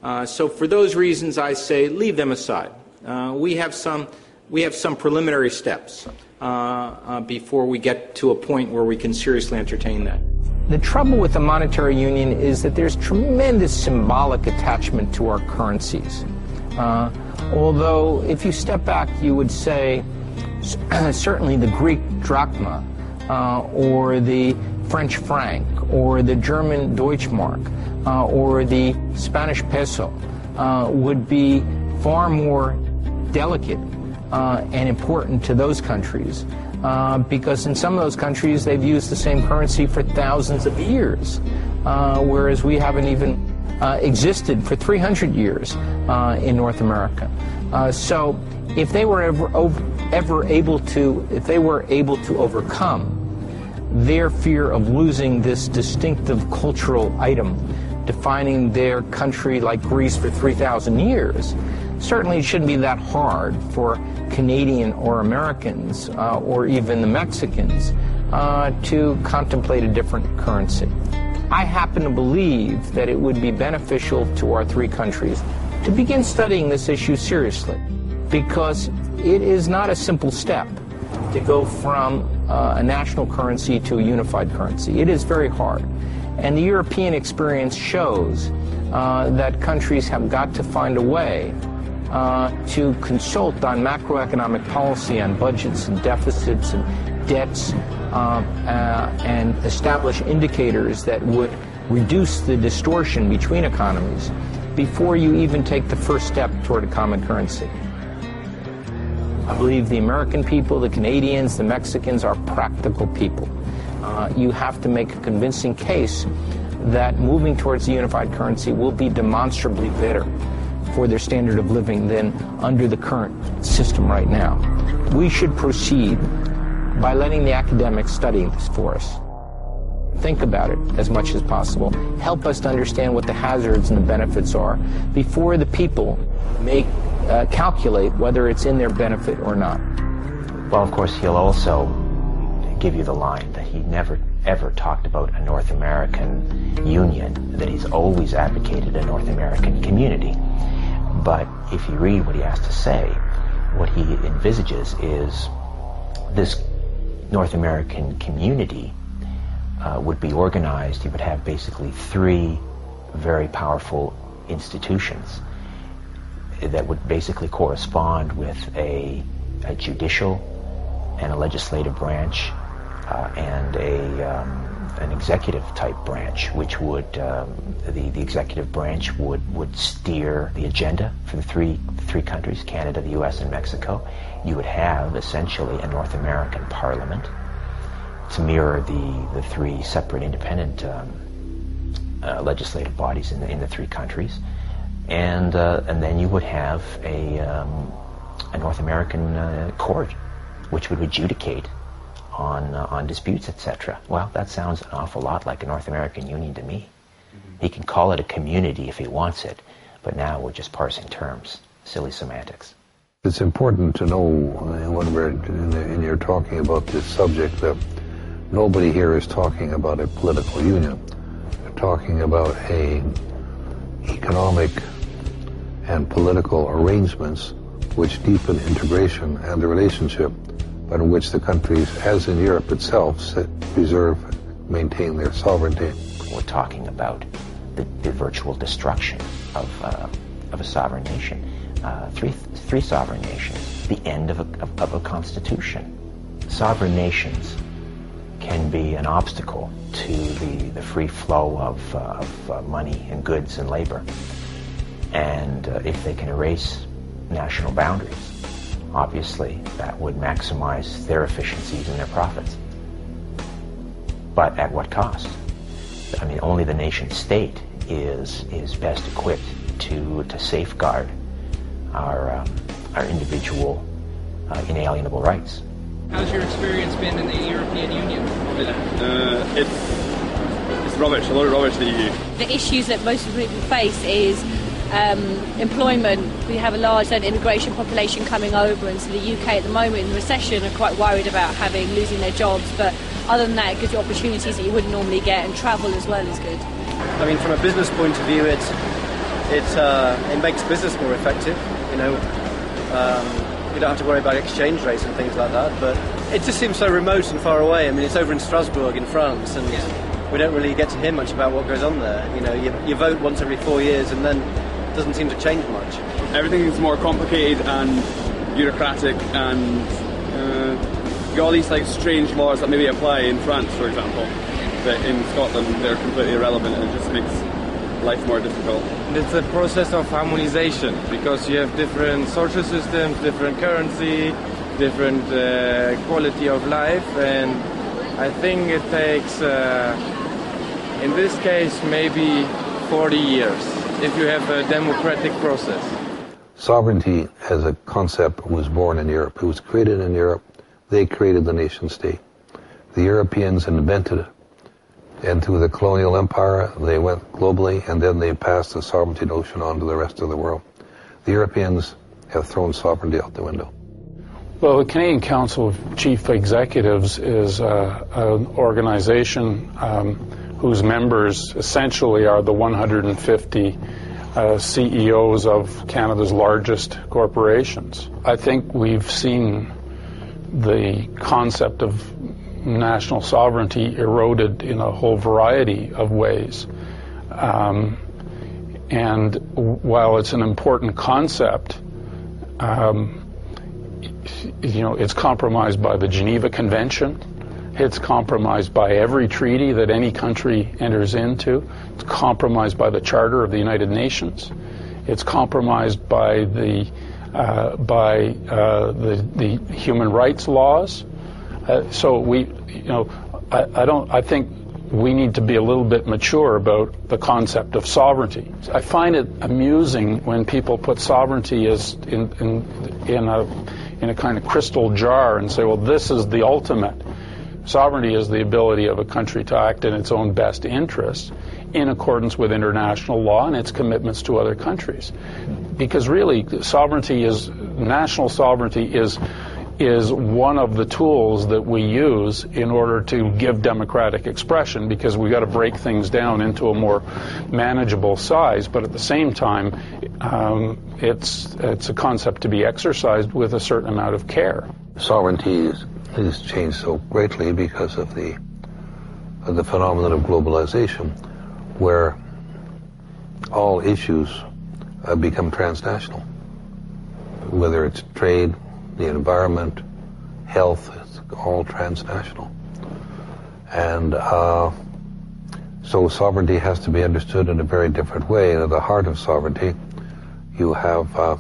Uh, so, for those reasons, I say leave them aside. Uh, we have some we have some preliminary steps uh, uh, before we get to a point where we can seriously entertain that. The trouble with the monetary union is that there's tremendous symbolic attachment to our currencies. Uh, although, if you step back, you would say certainly the Greek drachma, uh, or the French franc, or the German Deutschmark, uh, or the Spanish peso uh, would be far more delicate uh, and important to those countries uh, because in some of those countries they've used the same currency for thousands of years, uh, whereas we haven't even uh, existed for 300 years uh, in North America. Uh, so if they were ever, ever able to, if they were able to overcome their fear of losing this distinctive cultural item defining their country like Greece for 3,000 years, certainly it shouldn't be that hard for Canadian or Americans uh, or even the Mexicans uh, to contemplate a different currency. I happen to believe that it would be beneficial to our three countries to begin studying this issue seriously because it is not a simple step to go from uh, a national currency to a unified currency. It is very hard. And the European experience shows uh, that countries have got to find a way uh, to consult on macroeconomic policy, on budgets and deficits and debts, uh, uh, and establish indicators that would reduce the distortion between economies before you even take the first step toward a common currency. I believe the American people, the Canadians, the Mexicans are practical people. Uh, you have to make a convincing case that moving towards a unified currency will be demonstrably better for their standard of living than under the current system right now. We should proceed by letting the academics study this for us. Think about it as much as possible. Help us to understand what the hazards and the benefits are before the people make uh, calculate whether it's in their benefit or not. Well, of course, he'll also give you the line that he never ever talked about a North American union, that he's always advocated a North American community. But if you read what he has to say, what he envisages is this North American community uh, would be organized. He would have basically three very powerful institutions that would basically correspond with a, a judicial and a legislative branch uh, and a um, an executive type branch, which would um, the the executive branch would would steer the agenda for the three three countries, Canada, the U.S., and Mexico. You would have essentially a North American Parliament to mirror the the three separate independent um, uh, legislative bodies in the in the three countries, and uh, and then you would have a um, a North American uh, court, which would adjudicate on uh, on disputes, etc. Well, that sounds an awful lot like a North American Union to me. Mm-hmm. He can call it a community if he wants it, but now we're just parsing terms, silly semantics. It's important to know uh, when we're in, the, in you're talking about this subject that nobody here is talking about a political union. They're talking about a economic and political arrangements which deepen integration and the relationship but in which the countries, as in Europe itself, preserve, maintain their sovereignty. We're talking about the, the virtual destruction of, uh, of a sovereign nation. Uh, three, three sovereign nations, the end of a, of, of a constitution. Sovereign nations can be an obstacle to the, the free flow of, uh, of uh, money and goods and labor. And uh, if they can erase national boundaries, obviously that would maximize their efficiencies and their profits. But at what cost? I mean, only the nation state is is best equipped to to safeguard our um, our individual uh, inalienable rights. How's your experience been in the European Union? Uh, it's it's rubbish. A lot of rubbish. The EU. The issues that most people face is um, employment. We have a large then immigration population coming over, and so the UK at the moment in the recession are quite worried about having losing their jobs. But other than that, it gives you opportunities that you wouldn't normally get, and travel as well is good. I mean, from a business point of view, it it uh, it makes business more effective. You know, um, you don't have to worry about exchange rates and things like that. But it just seems so remote and far away. I mean, it's over in Strasbourg in France, and we don't really get to hear much about what goes on there. You know, you, you vote once every four years, and then doesn't seem to change much. Everything is more complicated and bureaucratic, and uh, you all these like strange laws that maybe apply in France, for example, that in Scotland they're completely irrelevant, and it just makes life more difficult. It's a process of harmonization because you have different social systems, different currency, different uh, quality of life, and I think it takes, uh, in this case, maybe 40 years if you have a democratic process. Sovereignty as a concept was born in Europe. It was created in Europe. They created the nation state. The Europeans invented it. and through the colonial empire, they went globally, and then they passed the sovereignty notion on to the rest of the world. The Europeans have thrown sovereignty out the window. Well, the Canadian Council of Chief Executives is uh, an organization um, whose members essentially are the 150 uh, CEOs of Canada's largest corporations. I think we've seen the concept of national sovereignty eroded in a whole variety of ways. Um, and while it's an important concept, um, you know, it's compromised by the Geneva Convention. It's compromised by every treaty that any country enters into. It's compromised by the Charter of the United Nations. It's compromised by the uh, by uh, the, the human rights laws. Uh, so we, you know, I, I don't. I think we need to be a little bit mature about the concept of sovereignty. I find it amusing when people put sovereignty as in in, in a in a kind of crystal jar and say, well, this is the ultimate. Sovereignty is the ability of a country to act in its own best interests in accordance with international law and its commitments to other countries. Because really, sovereignty is, national sovereignty is is one of the tools that we use in order to give democratic expression because we've got to break things down into a more manageable size. But at the same time, um, it's, it's a concept to be exercised with a certain amount of care. Sovereignty has changed so greatly because of the, of the phenomenon of globalization, where all issues become transnational, whether it's trade, the environment, health, it's all transnational. And uh, so sovereignty has to be understood in a very different way. And at the heart of sovereignty, you have uh,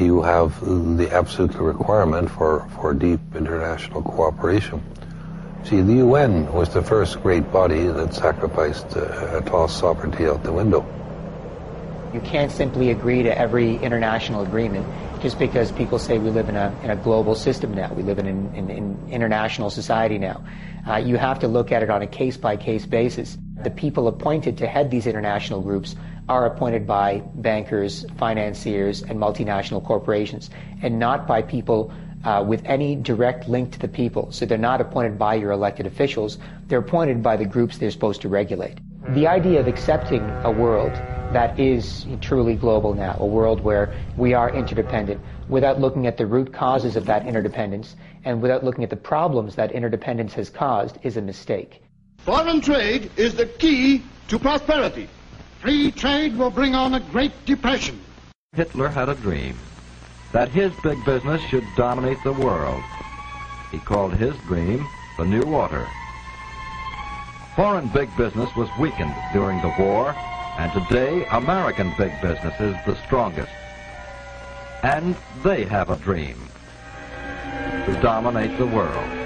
you have the absolute requirement for, for deep international cooperation. See, the UN was the first great body that sacrificed, uh, tossed sovereignty out the window. You can't simply agree to every international agreement just because people say we live in a, in a global system now. We live in an in, in international society now. Uh, you have to look at it on a case by case basis. The people appointed to head these international groups are appointed by bankers, financiers, and multinational corporations, and not by people uh, with any direct link to the people. So they're not appointed by your elected officials, they're appointed by the groups they're supposed to regulate. The idea of accepting a world that is truly global now, a world where we are interdependent, without looking at the root causes of that interdependence and without looking at the problems that interdependence has caused, is a mistake. Foreign trade is the key to prosperity. Free trade will bring on a Great Depression. Hitler had a dream that his big business should dominate the world. He called his dream the New Order. Foreign big business was weakened during the war and today, American big business is the strongest. And they have a dream to dominate the world.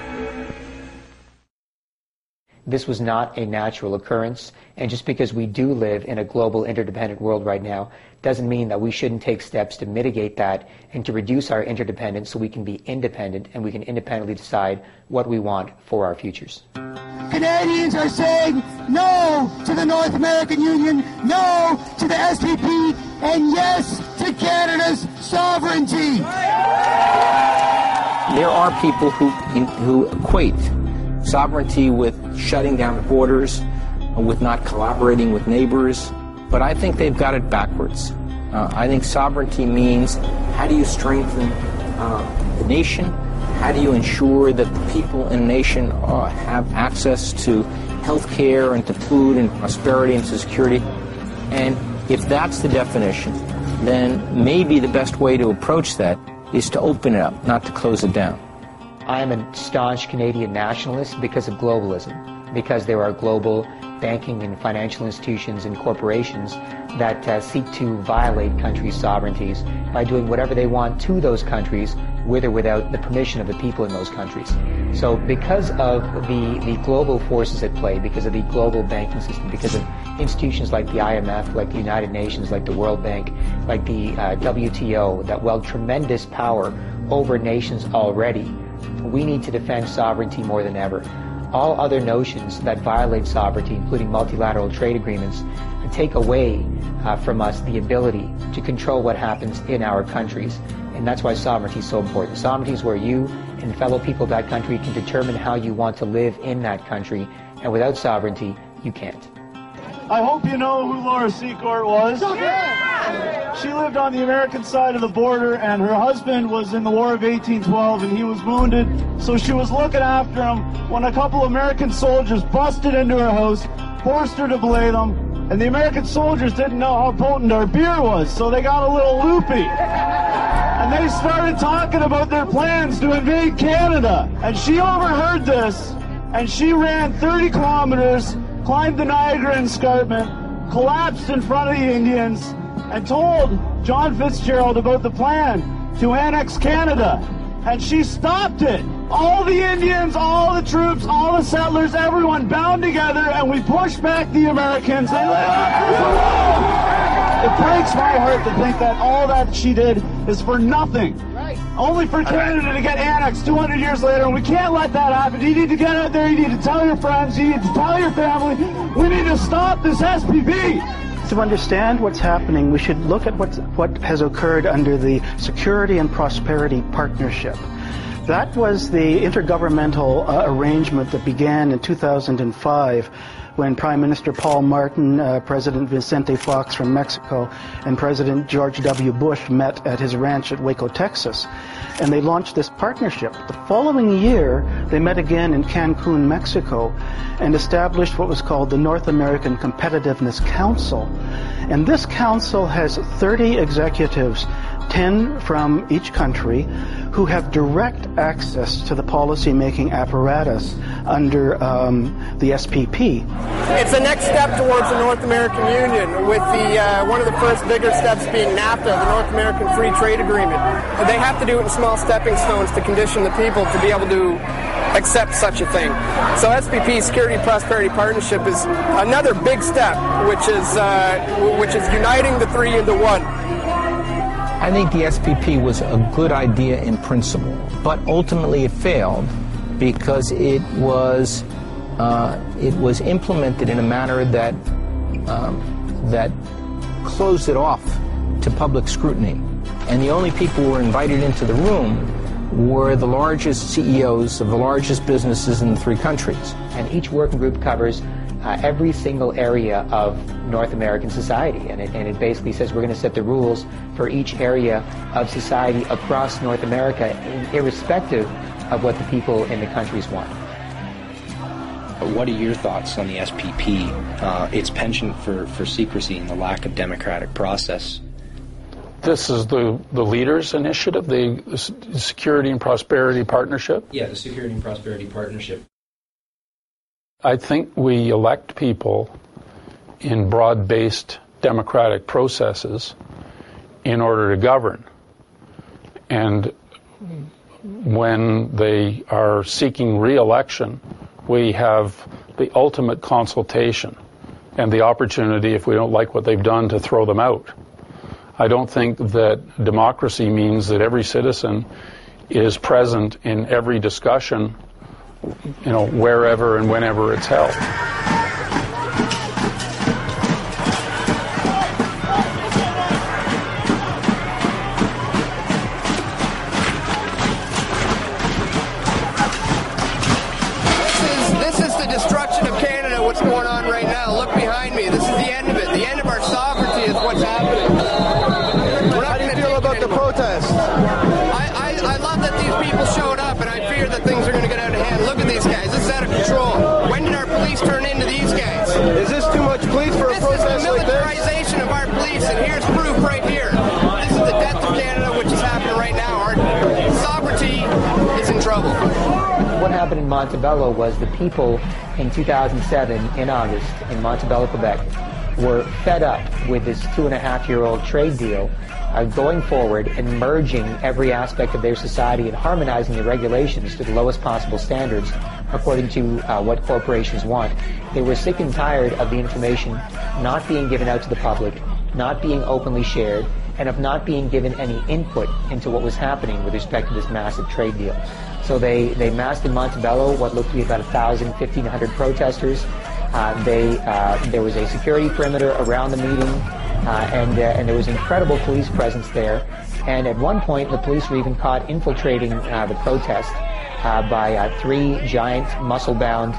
This was not a natural occurrence, and just because we do live in a global interdependent world right now doesn't mean that we shouldn't take steps to mitigate that and to reduce our interdependence so we can be independent and we can independently decide what we want for our futures. Canadians are saying no to the North American Union, no to the SPP, and yes to Canada's sovereignty. There are people who, who equate sovereignty with shutting down borders, with not collaborating with neighbors, but I think they've got it backwards. Uh, I think sovereignty means how do you strengthen uh, the nation? How do you ensure that the people in a nation uh, have access to health care and to food and prosperity and security? And if that's the definition, then maybe the best way to approach that is to open it up, not to close it down. I am a staunch Canadian nationalist because of globalism, because there are global banking and financial institutions and corporations that uh, seek to violate countries' sovereignties by doing whatever they want to those countries with or without the permission of the people in those countries. So because of the, the global forces at play, because of the global banking system, because of institutions like the IMF, like the United Nations, like the World Bank, like the uh, WTO, that wield tremendous power over nations already, we need to defend sovereignty more than ever. all other notions that violate sovereignty, including multilateral trade agreements, take away uh, from us the ability to control what happens in our countries. And that's why sovereignty is so important. Sovereignty is where you and fellow people of that country can determine how you want to live in that country. And without sovereignty, you can't. I hope you know who Laura Secord was. She lived on the American side of the border, and her husband was in the War of 1812, and he was wounded. So she was looking after him when a couple American soldiers busted into her house, forced her to belay them, and the American soldiers didn't know how potent our beer was, so they got a little loopy. And they started talking about their plans to invade Canada. And she overheard this, and she ran 30 kilometers climbed the Niagara Escarpment, collapsed in front of the Indians, and told John Fitzgerald about the plan to annex Canada. And she stopped it. All the Indians, all the troops, all the settlers, everyone bound together, and we pushed back the Americans. They It breaks my heart to think that all that she did is for nothing. Only for Canada to get annexed 200 years later, and we can't let that happen. You need to get out there, you need to tell your friends, you need to tell your family, we need to stop this SPP To understand what's happening, we should look at what's, what has occurred under the Security and Prosperity Partnership. That was the intergovernmental uh, arrangement that began in 2005 when Prime Minister Paul Martin, uh, President Vicente Fox from Mexico, and President George W. Bush met at his ranch at Waco, Texas. And they launched this partnership. The following year, they met again in Cancun, Mexico, and established what was called the North American Competitiveness Council. And this council has 30 executives 10 from each country who have direct access to the policy-making apparatus under um, the SPP. It's the next step towards the North American Union, with the uh, one of the first bigger steps being NAFTA, the North American Free Trade Agreement. They have to do it in small stepping stones to condition the people to be able to accept such a thing. So SPP, Security Prosperity Partnership, is another big step, which is uh, which is uniting the three into one. I think the SPP was a good idea in principle, but ultimately it failed because it was uh, it was implemented in a manner that um, that closed it off to public scrutiny, and the only people who were invited into the room were the largest CEOs of the largest businesses in the three countries. And each working group covers uh, every single area of North American society. And it, and it basically says we're going to set the rules for each area of society across North America, irrespective of what the people in the countries want. What are your thoughts on the SPP, uh, its penchant for, for secrecy and the lack of democratic process? This is the, the leaders' initiative, the, the Security and Prosperity Partnership? Yeah, the Security and Prosperity Partnership. I think we elect people in broad based democratic processes in order to govern. And when they are seeking re election, we have the ultimate consultation and the opportunity, if we don't like what they've done, to throw them out. I don't think that democracy means that every citizen is present in every discussion you know, wherever and whenever it's held. Happened in Montebello was the people in 2007, in August, in Montebello, Quebec, were fed up with this two and a half year old trade deal uh, going forward and merging every aspect of their society and harmonizing the regulations to the lowest possible standards according to uh, what corporations want. They were sick and tired of the information not being given out to the public, not being openly shared, and of not being given any input into what was happening with respect to this massive trade deal. So they, they massed in Montebello what looked to be about 1,000, 1,500 protesters. Uh, they, uh, there was a security perimeter around the meeting, uh, and, uh, and there was incredible police presence there. And at one point, the police were even caught infiltrating uh, the protest uh, by three giant, muscle-bound,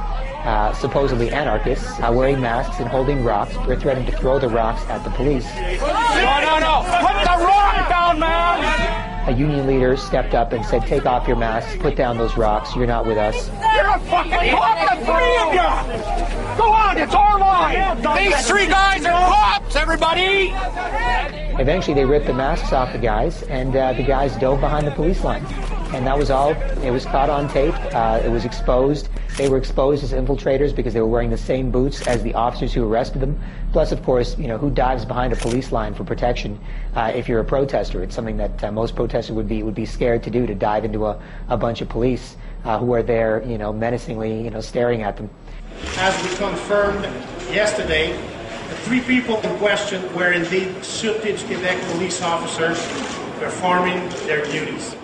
supposedly anarchists, wearing masks and holding rocks. Were threatening to throw the rocks at the police. No, no, no! Put the rock down, man! A union leader stepped up and said, "Take off your masks, put down those rocks. You're not with us." You're a fucking cop, the three of you! Go on, it's our line! These three guys are cops, everybody! Eventually, they ripped the masks off the guys, and uh, the guys dove behind the police line. And that was all. It was caught on tape. Uh, it was exposed. They were exposed as infiltrators because they were wearing the same boots as the officers who arrested them. Plus, of course, you know, who dives behind a police line for protection uh, if you're a protester? It's something that uh, most protesters would be would be scared to do to dive into a, a bunch of police uh, who are there, you know, menacingly, you know, staring at them. As we confirmed yesterday, the three people in question were indeed suited Quebec police officers performing their duties.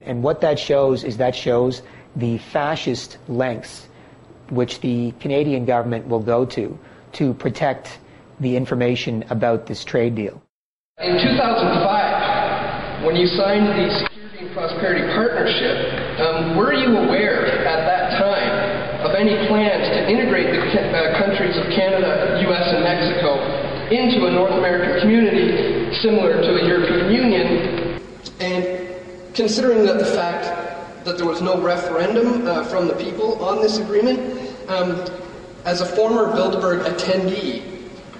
And what that shows is that shows the fascist lengths which the Canadian government will go to to protect the information about this trade deal. In 2005, when you signed the Security and Prosperity Partnership, um, were you aware at that time of any plans to integrate the uh, countries of Canada, US, and Mexico into a North American community similar to the European Union? And considering that the fact that there was no referendum uh, from the people on this agreement, um, as a former Bilderberg attendee,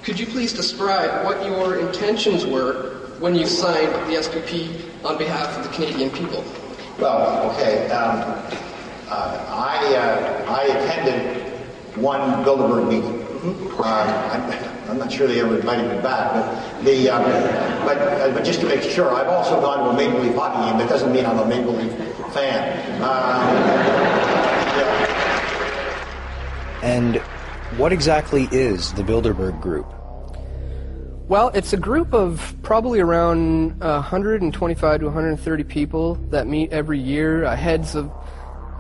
could you please describe what your intentions were when you signed the SPP on behalf of the Canadian people? Well, okay. Um, uh, I, uh, I attended one Bilderberg meeting. Uh, I'm, I'm not sure they ever invited me back, but the um, but, uh, but just to make sure, I've also gone to a Maple Leaf hockey game. That doesn't mean I'm a Maple Leaf fan. And what exactly is the Bilderberg Group? Well, it's a group of probably around 125 to 130 people that meet every year, uh, heads of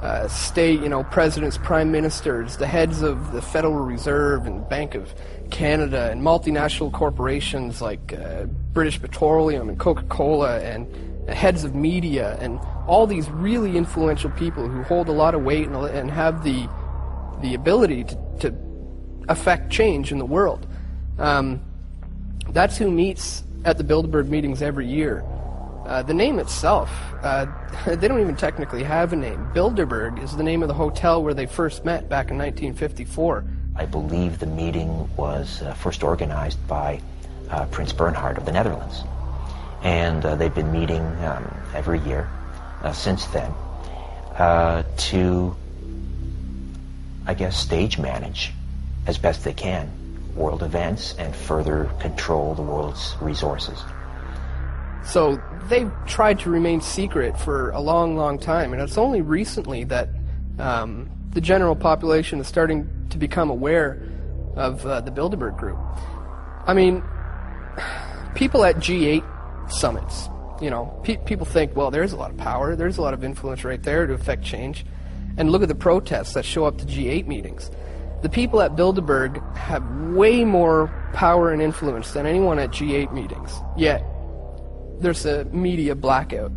uh, state, you know, presidents, prime ministers, the heads of the Federal Reserve and Bank of Canada, and multinational corporations like uh, British Petroleum and Coca-Cola, and heads of media, and all these really influential people who hold a lot of weight and, and have the the ability to, to affect change in the world. Um, that's who meets at the Bilderberg meetings every year. Uh, the name itself, uh, they don't even technically have a name. Bilderberg is the name of the hotel where they first met back in 1954. I believe the meeting was uh, first organized by uh, Prince Bernhard of the Netherlands. And uh, they've been meeting um, every year uh, since then to I guess, stage manage as best they can world events and further control the world's resources. So they've tried to remain secret for a long, long time, and it's only recently that um, the general population is starting to become aware of uh, the Bilderberg Group. I mean, people at G8 summits, you know, pe- people think, well, there's a lot of power, there's a lot of influence right there to affect change. And look at the protests that show up to G8 meetings. The people at Bilderberg have way more power and influence than anyone at G8 meetings. Yet, there's a media blackout.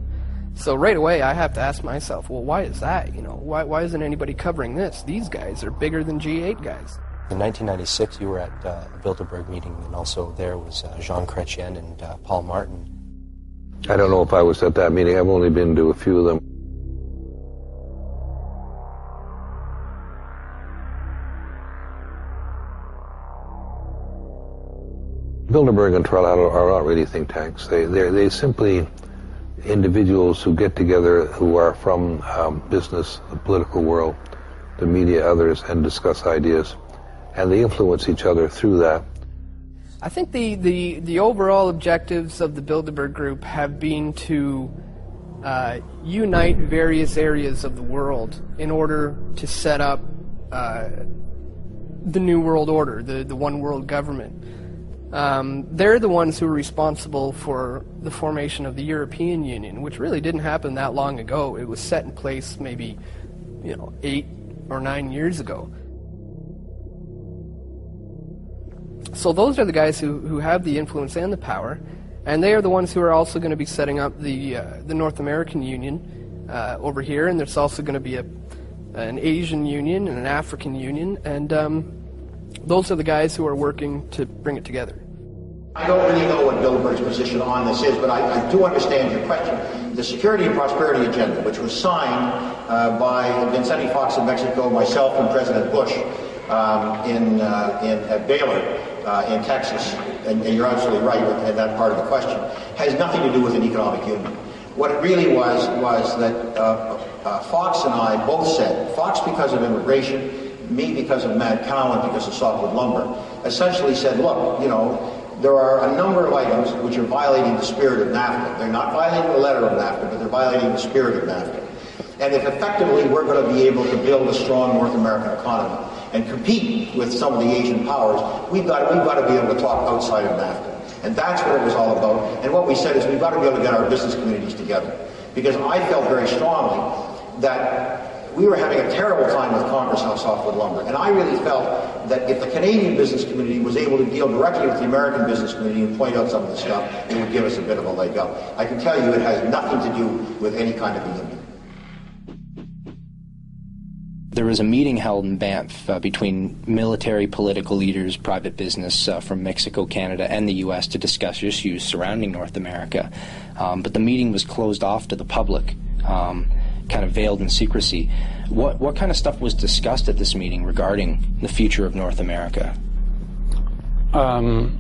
So right away, I have to ask myself, well, why is that? You know, why, why isn't anybody covering this? These guys are bigger than G8 guys. In 1996, you were at uh, a Bilderberg meeting, and also there was uh, Jean Chrétien and uh, Paul Martin. I don't know if I was at that meeting. I've only been to a few of them. Bilderberg and Carlyle are not really think tanks. They they they simply individuals who get together who are from um, business, the political world, the media, others, and discuss ideas, and they influence each other through that. I think the, the, the overall objectives of the Bilderberg Group have been to uh, unite various areas of the world in order to set up uh, the new world order, the, the one world government. Um, they're the ones who are responsible for the formation of the European Union, which really didn't happen that long ago. It was set in place maybe, you know, eight or nine years ago. So those are the guys who, who have the influence and the power, and they are the ones who are also going to be setting up the uh, the North American Union uh, over here, and there's also going to be a an Asian Union and an African Union, and um, those are the guys who are working to bring it together. I don't really know what Bilderberg's position on this is, but I, I, do understand your question. The Security and Prosperity Agenda, which was signed uh, by Vicente Fox in Mexico, myself, and President Bush um, in, uh, in at Baylor uh, in Texas, and, and, you're absolutely right in that part of the question, has nothing to do with an economic union. What it really was was that uh, uh, Fox and I both said, Fox because of immigration, me because of mad cow, because of softwood lumber, essentially said, look, you know, there are a number of items which are violating the spirit of NAFTA. They're not violating the letter of NAFTA, but they're violating the spirit of NAFTA. And if effectively we're going to be able to build a strong North American economy and compete with some of the Asian powers, we've got, we've got to be able to talk outside of NAFTA. And that's what it was all about. And what we said is we've got to be able to get our business communities together. Because I felt very strongly that we were having a terrible time with Congress on softwood lumber. And I really felt that if the Canadian business community was able to deal directly with the American business community and point out some of the stuff, it would give us a bit of a leg up. I can tell you it has nothing to do with any kind of union. There was a meeting held in Banff uh, between military, political leaders, private business uh, from Mexico, Canada, and the U.S. to discuss issues surrounding North America. Um, but the meeting was closed off to the public. Um, kind of veiled in secrecy. What what kind of stuff was discussed at this meeting regarding the future of North America? Um,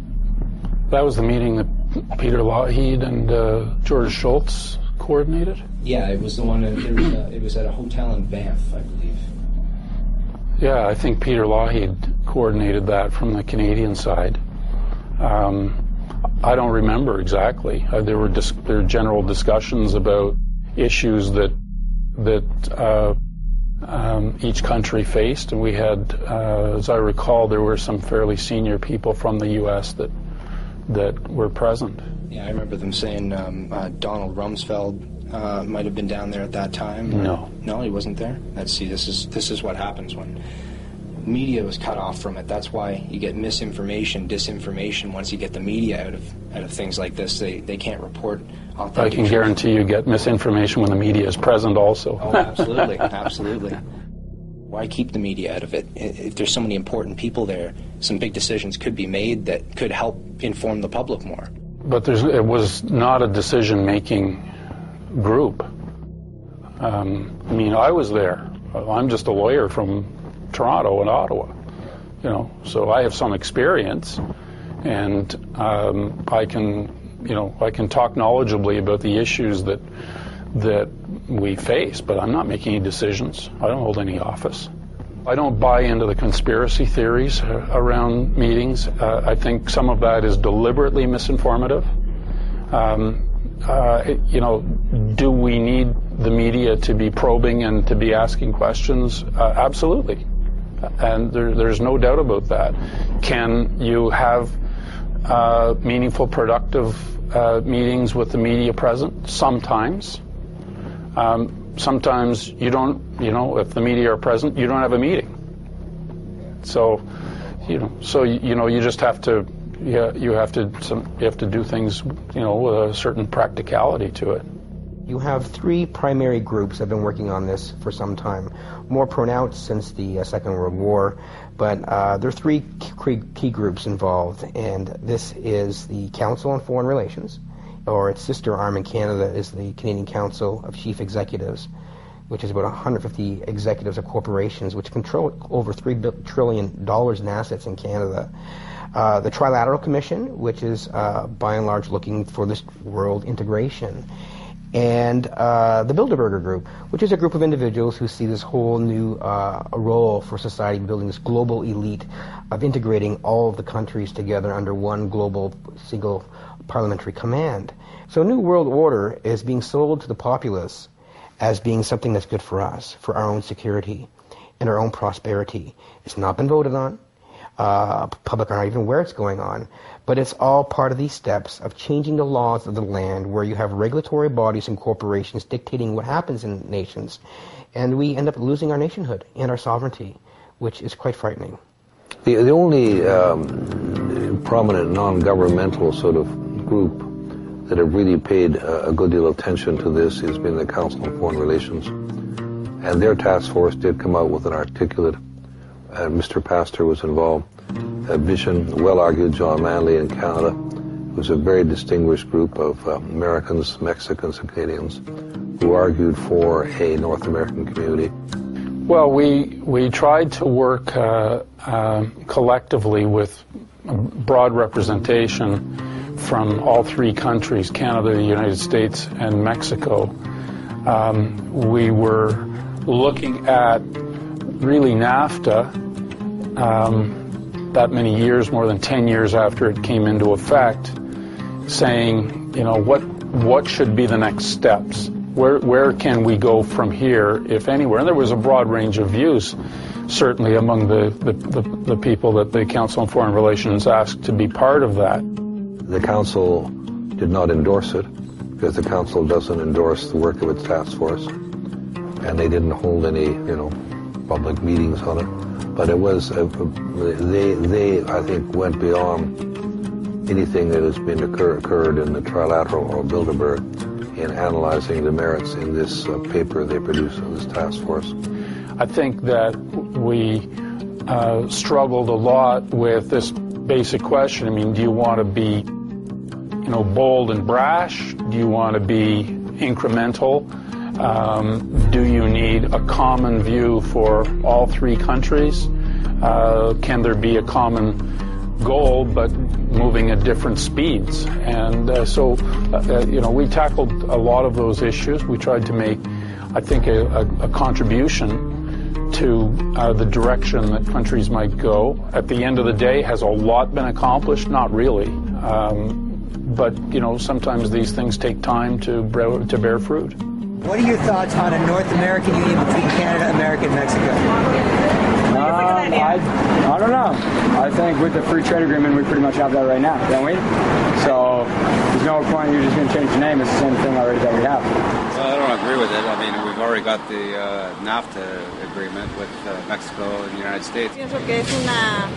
that was the meeting that Peter Lougheed and uh, George Shultz coordinated. Yeah, it was the one. That, was a, it was at a hotel in Banff, I believe. Yeah, I think Peter Lougheed coordinated that from the Canadian side. Um, I don't remember exactly. Uh, there were dis- there were general discussions about issues that that uh, um, each country faced, and we had, uh, as I recall, there were some fairly senior people from the U.S. that that were present. Yeah, I remember them saying um, uh, Donald Rumsfeld uh, might have been down there at that time. No, no, he wasn't there. Let's see. This is this is what happens when media was cut off from it. That's why you get misinformation, disinformation. Once you get the media out of out of things like this, they, they can't report I can guarantee you get misinformation when the media is present also. Oh, absolutely, absolutely. Why keep the media out of it? If there's so many important people there, some big decisions could be made that could help inform the public more. But it was not a decision-making group. Um, I mean, I was there. I'm just a lawyer from Toronto and Ottawa, you know, so I have some experience, and um, I can you know, I can talk knowledgeably about the issues that that we face, but I'm not making any decisions. I don't hold any office. I don't buy into the conspiracy theories around meetings. Uh, I think some of that is deliberately misinformative. Um, uh, you know, do we need the media to be probing and to be asking questions? Uh, absolutely. And there, there's no doubt about that. Can you have uh, meaningful, productive uh, meetings with the media present. Sometimes. Um, sometimes you don't, you know, if the media are present, you don't have a meeting. So, you know, so you know, you just have to, yeah, you have to, some, you have to do things, you know, with a certain practicality to it. You have three primary groups that have been working on this for some time, more pronounced since the uh, Second World War, but uh, there are three key, key groups involved, and this is the Council on Foreign Relations, or its sister arm in Canada is the Canadian Council of Chief Executives, which is about 150 executives of corporations which control over $3 trillion in assets in Canada. Uh, the Trilateral Commission, which is uh, by and large looking for this world integration and uh, the Bilderberger Group, which is a group of individuals who see this whole new uh, role for society, building this global elite of integrating all of the countries together under one global single parliamentary command. So, a new world order is being sold to the populace as being something that's good for us, for our own security and our own prosperity. It's not been voted on. uh, public aren't even aware it's going on. But it's all part of these steps of changing the laws of the land where you have regulatory bodies and corporations dictating what happens in nations. And we end up losing our nationhood and our sovereignty, which is quite frightening. The, the only um, prominent non-governmental sort of group that have really paid a, a good deal of attention to this has been the Council on Foreign Relations. And their task force did come out with an articulate, and Mr. Pastor was involved, vision, well argued, John Manley in Canada. It was a very distinguished group of uh, Americans, Mexicans, and Canadians who argued for a North American community. Well, we we tried to work uh, uh, collectively with broad representation from all three countries: Canada, the United States, and Mexico. Um, we were looking at really NAFTA um, that many years, more than 10 years after it came into effect, saying, you know, what what should be the next steps? Where where can we go from here, if anywhere? And there was a broad range of views, certainly among the, the, the, the people that the Council on Foreign Relations asked to be part of that. The Council did not endorse it because the Council doesn't endorse the work of its task force and they didn't hold any, you know, public meetings on it. But it was, uh, they, they, I think, went beyond anything that has been occur, occurred in the trilateral or Bilderberg in analyzing the merits in this uh, paper they produced in this task force. I think that we uh, struggled a lot with this basic question. I mean, do you want to be, you know, bold and brash? Do you want to be incremental? Um, do you need a common view for all three countries? Uh, can there be a common goal, but moving at different speeds? And uh, so, uh, you know, we tackled a lot of those issues. We tried to make, I think, a, a, a contribution to uh, the direction that countries might go. At the end of the day, has a lot been accomplished? Not really. Um, but, you know, sometimes these things take time to, to bear fruit. What are your thoughts on a North American Union between Canada, America, and Mexico? Um, I, I don't know. I think with the free trade agreement, we pretty much have that right now, don't we? So there's no point. You're just going to change the name. It's the same thing already that we have. Well, I don't agree with it. I mean, we've already got the uh, NAFTA agreement with uh, Mexico and the United States. Pienso que es una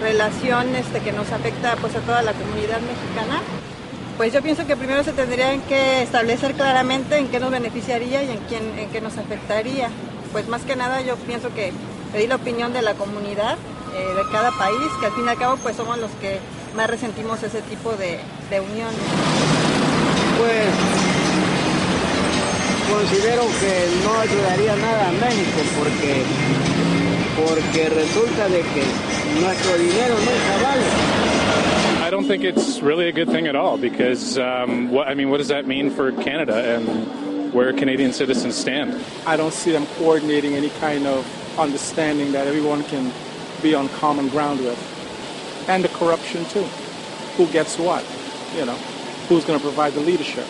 relación este, que nos afecta pues, a toda la comunidad mexicana. Pues yo pienso que primero se tendrían que establecer claramente en qué nos beneficiaría y en, quién, en qué nos afectaría. Pues más que nada yo pienso que pedir la opinión de la comunidad eh, de cada país, que al fin y al cabo pues somos los que más resentimos ese tipo de, de unión. Pues considero que no ayudaría nada a México porque, porque resulta de que nuestro dinero nunca vale. I don't think it's really a good thing at all because, um, what, I mean, what does that mean for Canada and where Canadian citizens stand? I don't see them coordinating any kind of understanding that everyone can be on common ground with. And the corruption, too. Who gets what? You know, who's going to provide the leadership?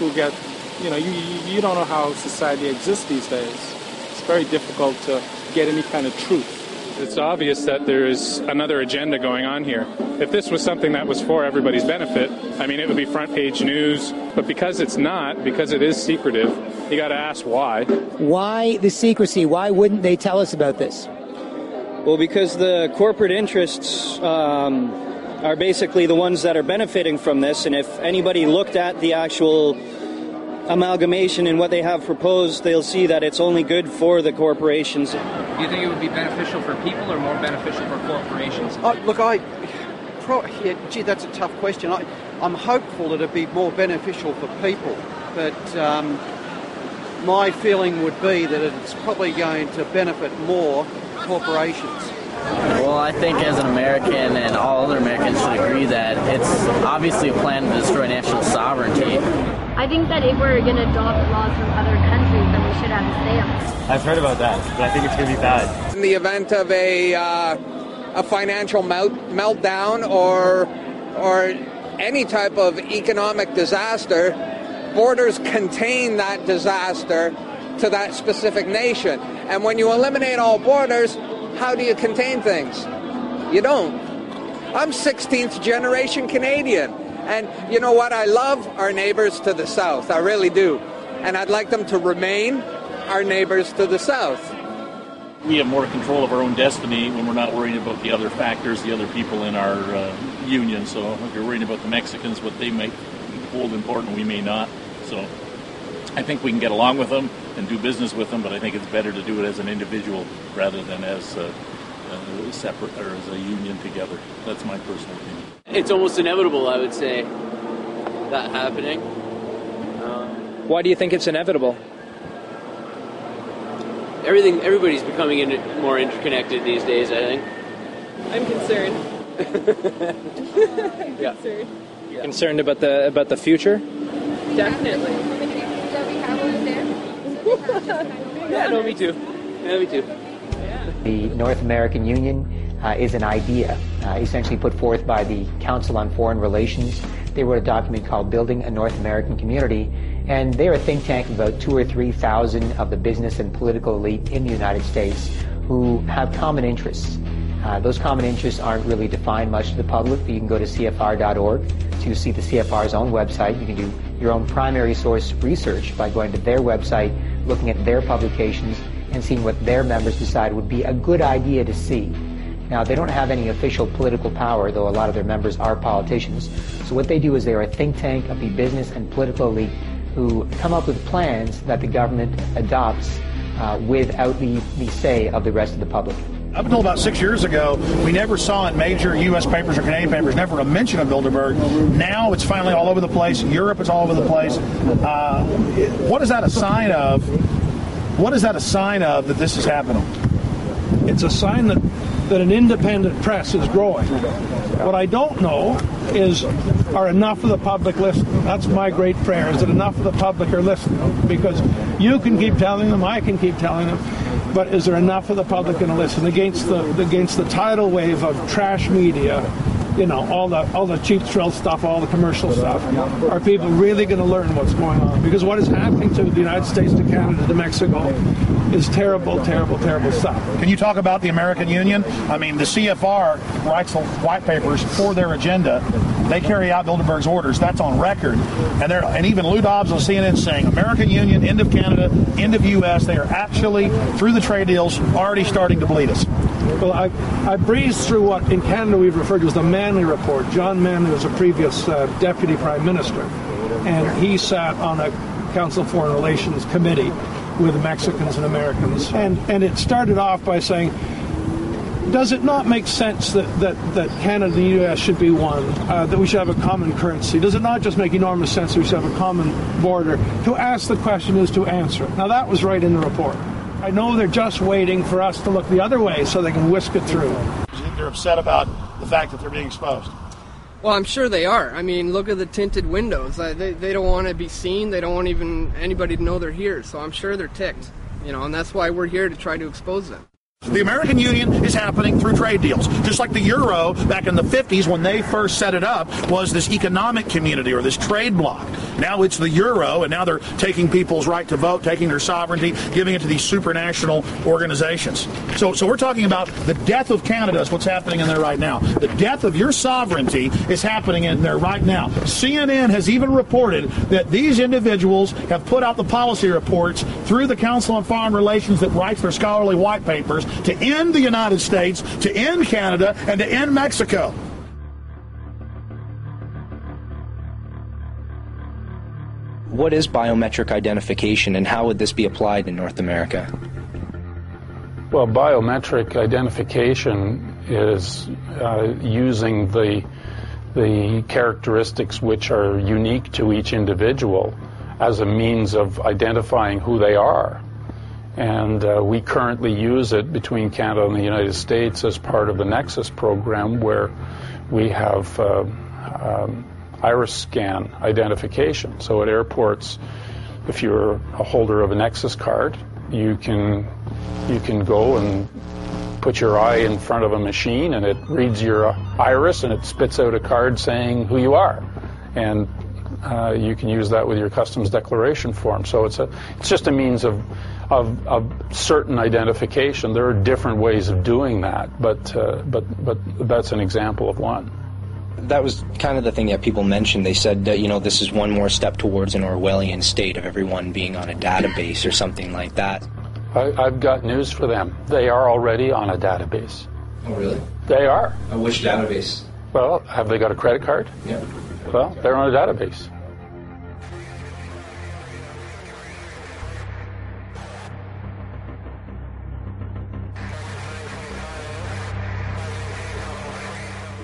Who get, you know, you, you don't know how society exists these days. It's very difficult to get any kind of truth. It's obvious that there's another agenda going on here. If this was something that was for everybody's benefit, I mean, it would be front page news. But because it's not, because it is secretive, you got to ask why. Why the secrecy? Why wouldn't they tell us about this? Well, because the corporate interests um, are basically the ones that are benefiting from this. And if anybody looked at the actual amalgamation and what they have proposed, they'll see that it's only good for the corporations. Do you think it would be beneficial for people or more beneficial for corporations? Oh, look, I. Pro, yeah, gee, that's a tough question. I, I'm hopeful that it'd be more beneficial for people, but um, my feeling would be that it's probably going to benefit more corporations. Well, I think as an American and all other Americans should agree that it's obviously a plan to destroy national sovereignty. I think that if we're going to adopt laws from other countries, then we should have a say on it. I've heard about that, but I think it's going to be bad. In the event of a uh, a financial melt, meltdown or or any type of economic disaster, borders contain that disaster to that specific nation. And when you eliminate all borders, how do you contain things? You don't. I'm 16th generation Canadian. And you know what? I love our neighbors to the south. I really do. And I'd like them to remain our neighbors to the south. We have more control of our own destiny when we're not worrying about the other factors, the other people in our uh, union. So if you're worrying about the Mexicans, what they might hold important, we may not. So I think we can get along with them and do business with them, but I think it's better to do it as an individual rather than as a, a separate or as a union together. That's my personal opinion. It's almost inevitable, I would say, that happening. Um, Why do you think it's inevitable? Everything, everybody's becoming in, more interconnected these days. I think. I'm concerned. I'm Yeah. concerned. You're concerned about the about the future? Definitely. Yeah, no, me too. Yeah, me too. The North American Union uh, is an idea uh, essentially put forth by the Council on Foreign Relations. They wrote a document called Building a North American Community, and they're a think tank of about two or three thousand of the business and political elite in the United States who have common interests. Uh, those common interests aren't really defined much to the public, you can go to CFR.org to see the CFR's own website. You can do your own primary source research by going to their website, looking at their publications, and seeing what their members decide would be a good idea to see. Now, they don't have any official political power, though a lot of their members are politicians. So what they do is they are a think tank of the business and political elite who come up with plans that the government adopts uh, without the, the say of the rest of the public. Up until about six years ago, we never saw in major U.S. papers or Canadian papers never a mention of Bilderberg. Now it's finally all over the place. Europe is all over the place. Uh, what is that a sign of? What is that a sign of that this is happening? It's a sign that, that an independent press is growing. What I don't know is are enough of the public listening? That's my great prayer, is that enough of the public are listening? Because you can keep telling them, I can keep telling them, but is there enough of the public going to listen against the against the tidal wave of trash media? You know, all the all the cheap thrill stuff, all the commercial stuff. Are people really going to learn what's going on? Because what is happening to the United States, to Canada, to Mexico, is terrible, terrible, terrible stuff. Can you talk about the American Union? I mean, the CFR writes white papers for their agenda. They carry out Bilderberg's orders. That's on record. And they're, and even Lou Dobbs on CNN saying American Union, end of Canada, end of U.S. They are actually, through the trade deals, already starting to bleed us. Well, I, I breezed through what in Canada we've referred to as the Manley Report. John Manley was a previous uh, deputy prime minister, and he sat on a Council of Foreign Relations committee with Mexicans and Americans. And, and it started off by saying, does it not make sense that, that, that Canada and the U.S. should be one, uh, that we should have a common currency? Does it not just make enormous sense that we should have a common border? To ask the question is to answer it. Now, that was right in the report. I know they're just waiting for us to look the other way so they can whisk it through. They're upset about the fact that they're being exposed. Well, I'm sure they are. I mean, look at the tinted windows. They, they don't want to be seen. They don't want even anybody to know they're here. So I'm sure they're ticked. You know, and that's why we're here to try to expose them. The American Union is happening through trade deals. Just like the Euro back in the 50s when they first set it up was this economic community or this trade bloc. Now it's the Euro, and now they're taking people's right to vote, taking their sovereignty, giving it to these supranational organizations. So, so we're talking about the death of Canada is what's happening in there right now. The death of your sovereignty is happening in there right now. CNN has even reported that these individuals have put out the policy reports through the Council on Foreign Relations that writes their scholarly white papers to end the United States, to end Canada, and to end Mexico. What is biometric identification and how would this be applied in North America? Well, biometric identification is uh, using the the characteristics which are unique to each individual as a means of identifying who they are. And uh, we currently use it between Canada and the United States as part of the Nexus program, where we have uh, um, iris scan identification. So at airports, if you're a holder of a Nexus card, you can you can go and put your eye in front of a machine, and it reads your iris, and it spits out a card saying who you are, and uh, you can use that with your customs declaration form. So it's a it's just a means of of, of certain identification. There are different ways of doing that, but uh, but but that's an example of one. That was kind of the thing that people mentioned. They said that you know this is one more step towards an Orwellian state of everyone being on a database or something like that. I, I've got news for them. They are already on a database. Oh, really? They are. Uh, which database? Well, have they got a credit card? Yeah. Well, they're on a database.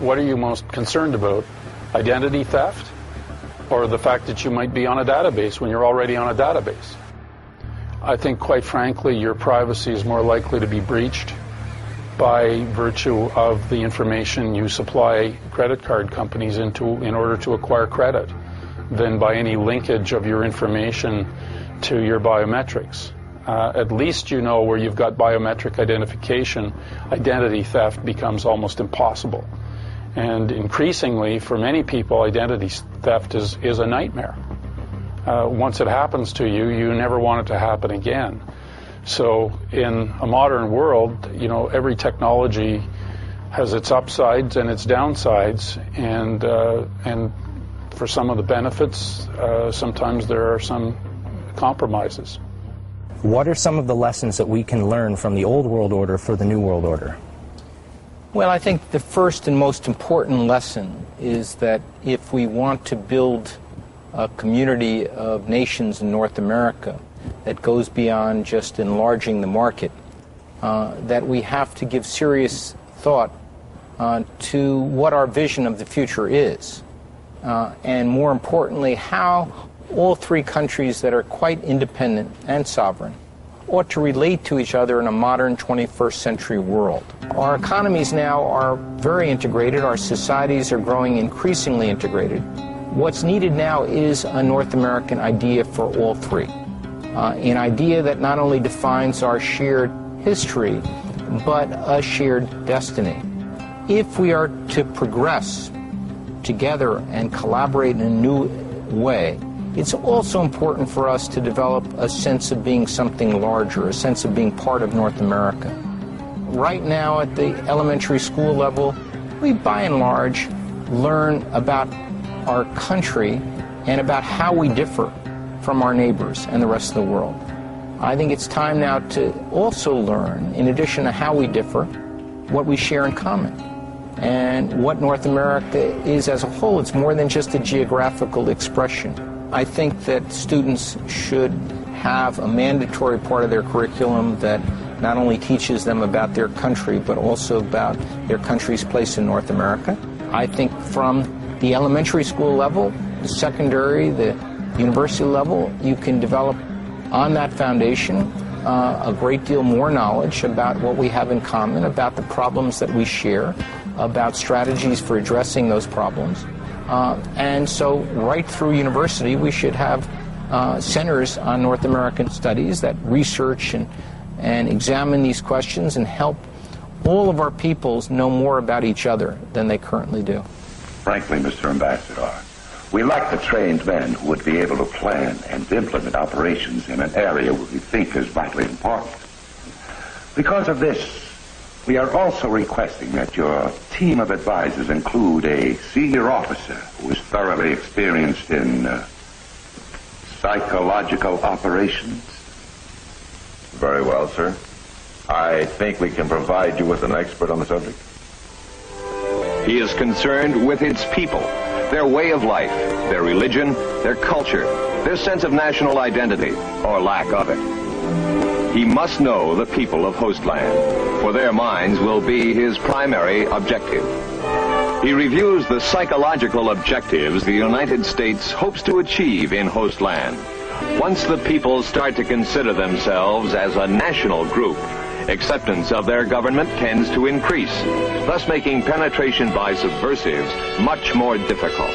What are you most concerned about? Identity theft? Or the fact that you might be on a database when you're already on a database? I think, quite frankly, your privacy is more likely to be breached by virtue of the information you supply credit card companies into in order to acquire credit than by any linkage of your information to your biometrics. Uh, at least you know where you've got biometric identification, identity theft becomes almost impossible. And increasingly, for many people, identity theft is, is a nightmare. Uh, once it happens to you, you never want it to happen again. So, in a modern world, you know, every technology has its upsides and its downsides, and uh, and for some of the benefits, uh, sometimes there are some compromises. What are some of the lessons that we can learn from the old world order for the new world order? Well, I think the first and most important lesson is that if we want to build a community of nations in North America that goes beyond just enlarging the market, uh, that we have to give serious thought uh, to what our vision of the future is. Uh, and more importantly, how all three countries that are quite independent and sovereign ought to relate to each other in a modern 21st century world. Our economies now are very integrated, our societies are growing increasingly integrated. What's needed now is a North American idea for all three. Uh, an idea that not only defines our shared history, but a shared destiny. If we are to progress together and collaborate in a new way, it's also important for us to develop a sense of being something larger, a sense of being part of North America. Right now, at the elementary school level, we by and large learn about our country and about how we differ from our neighbors and the rest of the world. I think it's time now to also learn, in addition to how we differ, what we share in common. And what North America is as a whole, it's more than just a geographical expression. I think that students should have a mandatory part of their curriculum that not only teaches them about their country, but also about their country's place in North America. I think from the elementary school level, the secondary, the university level, you can develop on that foundation uh, a great deal more knowledge about what we have in common, about the problems that we share, about strategies for addressing those problems. Uh, and so, right through university, we should have uh, centers on North American studies that research and, and examine these questions and help all of our peoples know more about each other than they currently do. Frankly, Mr. Ambassador, we lack the trained men who would be able to plan and implement operations in an area we think is vitally important. Because of this, we are also requesting that your team of advisors include a senior officer who is thoroughly experienced in uh, psychological operations. Very well, sir. I think we can provide you with an expert on the subject. He is concerned with its people, their way of life, their religion, their culture, their sense of national identity, or lack of it. He must know the people of Hostland, for their minds will be his primary objective. He reviews the psychological objectives the United States hopes to achieve in Hostland. Once the people start to consider themselves as a national group, acceptance of their government tends to increase, thus making penetration by subversives much more difficult.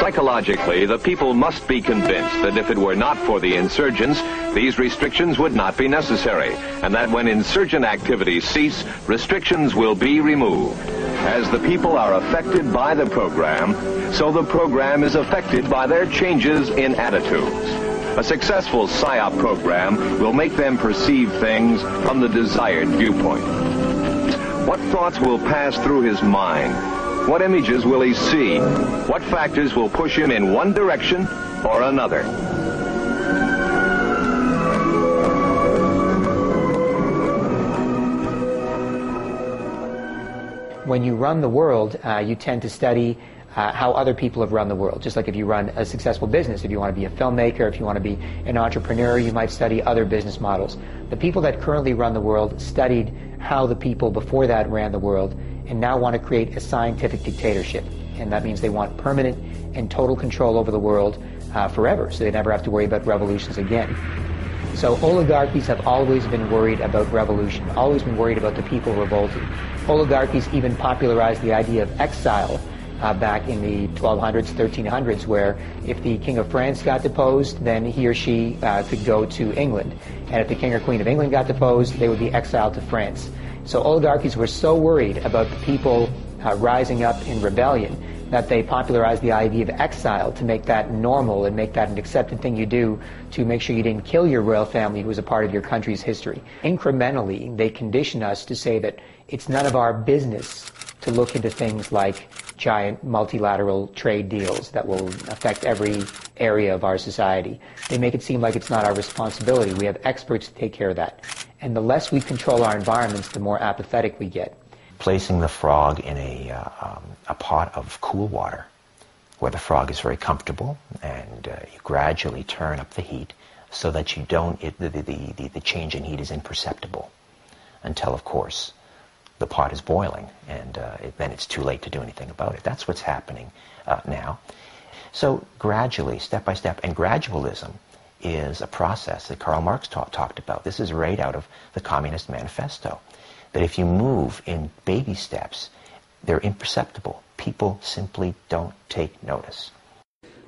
Psychologically, the people must be convinced that if it were not for the insurgents, these restrictions would not be necessary, and that when insurgent activities cease, restrictions will be removed. As the people are affected by the program, so the program is affected by their changes in attitudes. A successful PSYOP program will make them perceive things from the desired viewpoint. What thoughts will pass through his mind? What images will he see? What factors will push him in one direction or another? when you run the world, uh, you tend to study uh, how other people have run the world. Just like if you run a successful business, if you want to be a filmmaker, if you want to be an entrepreneur, you might study other business models. The people that currently run the world studied how the people before that ran the world and now want to create a scientific dictatorship. And that means they want permanent and total control over the world uh, forever, so they never have to worry about revolutions again. So oligarchies have always been worried about revolution, always been worried about the people revolting. Oligarchies even popularized the idea of exile uh, back in the 1200s, 1300s, where if the King of France got deposed, then he or she uh, could go to England. And if the King or Queen of England got deposed, they would be exiled to France. So oligarchies were so worried about the people uh, rising up in rebellion that they popularized the idea of exile to make that normal and make that an accepted thing you do to make sure you didn't kill your royal family who was a part of your country's history. Incrementally, they condition us to say that it's none of our business to look into things like giant multilateral trade deals that will affect every area of our society. They make it seem like it's not our responsibility. We have experts to take care of that. And the less we control our environments, the more apathetic we get. Placing the frog in a, uh, um, a pot of cool water where the frog is very comfortable and uh, you gradually turn up the heat so that you don't, it, the, the, the, the change in heat is imperceptible until, of course, the pot is boiling, and uh, it, then it's too late to do anything about it. That's what's happening uh, now. So gradually, step by step, and gradualism is a process that Karl Marx ta- talked about. This is right out of the Communist Manifesto. That if you move in baby steps, they're imperceptible. People simply don't take notice.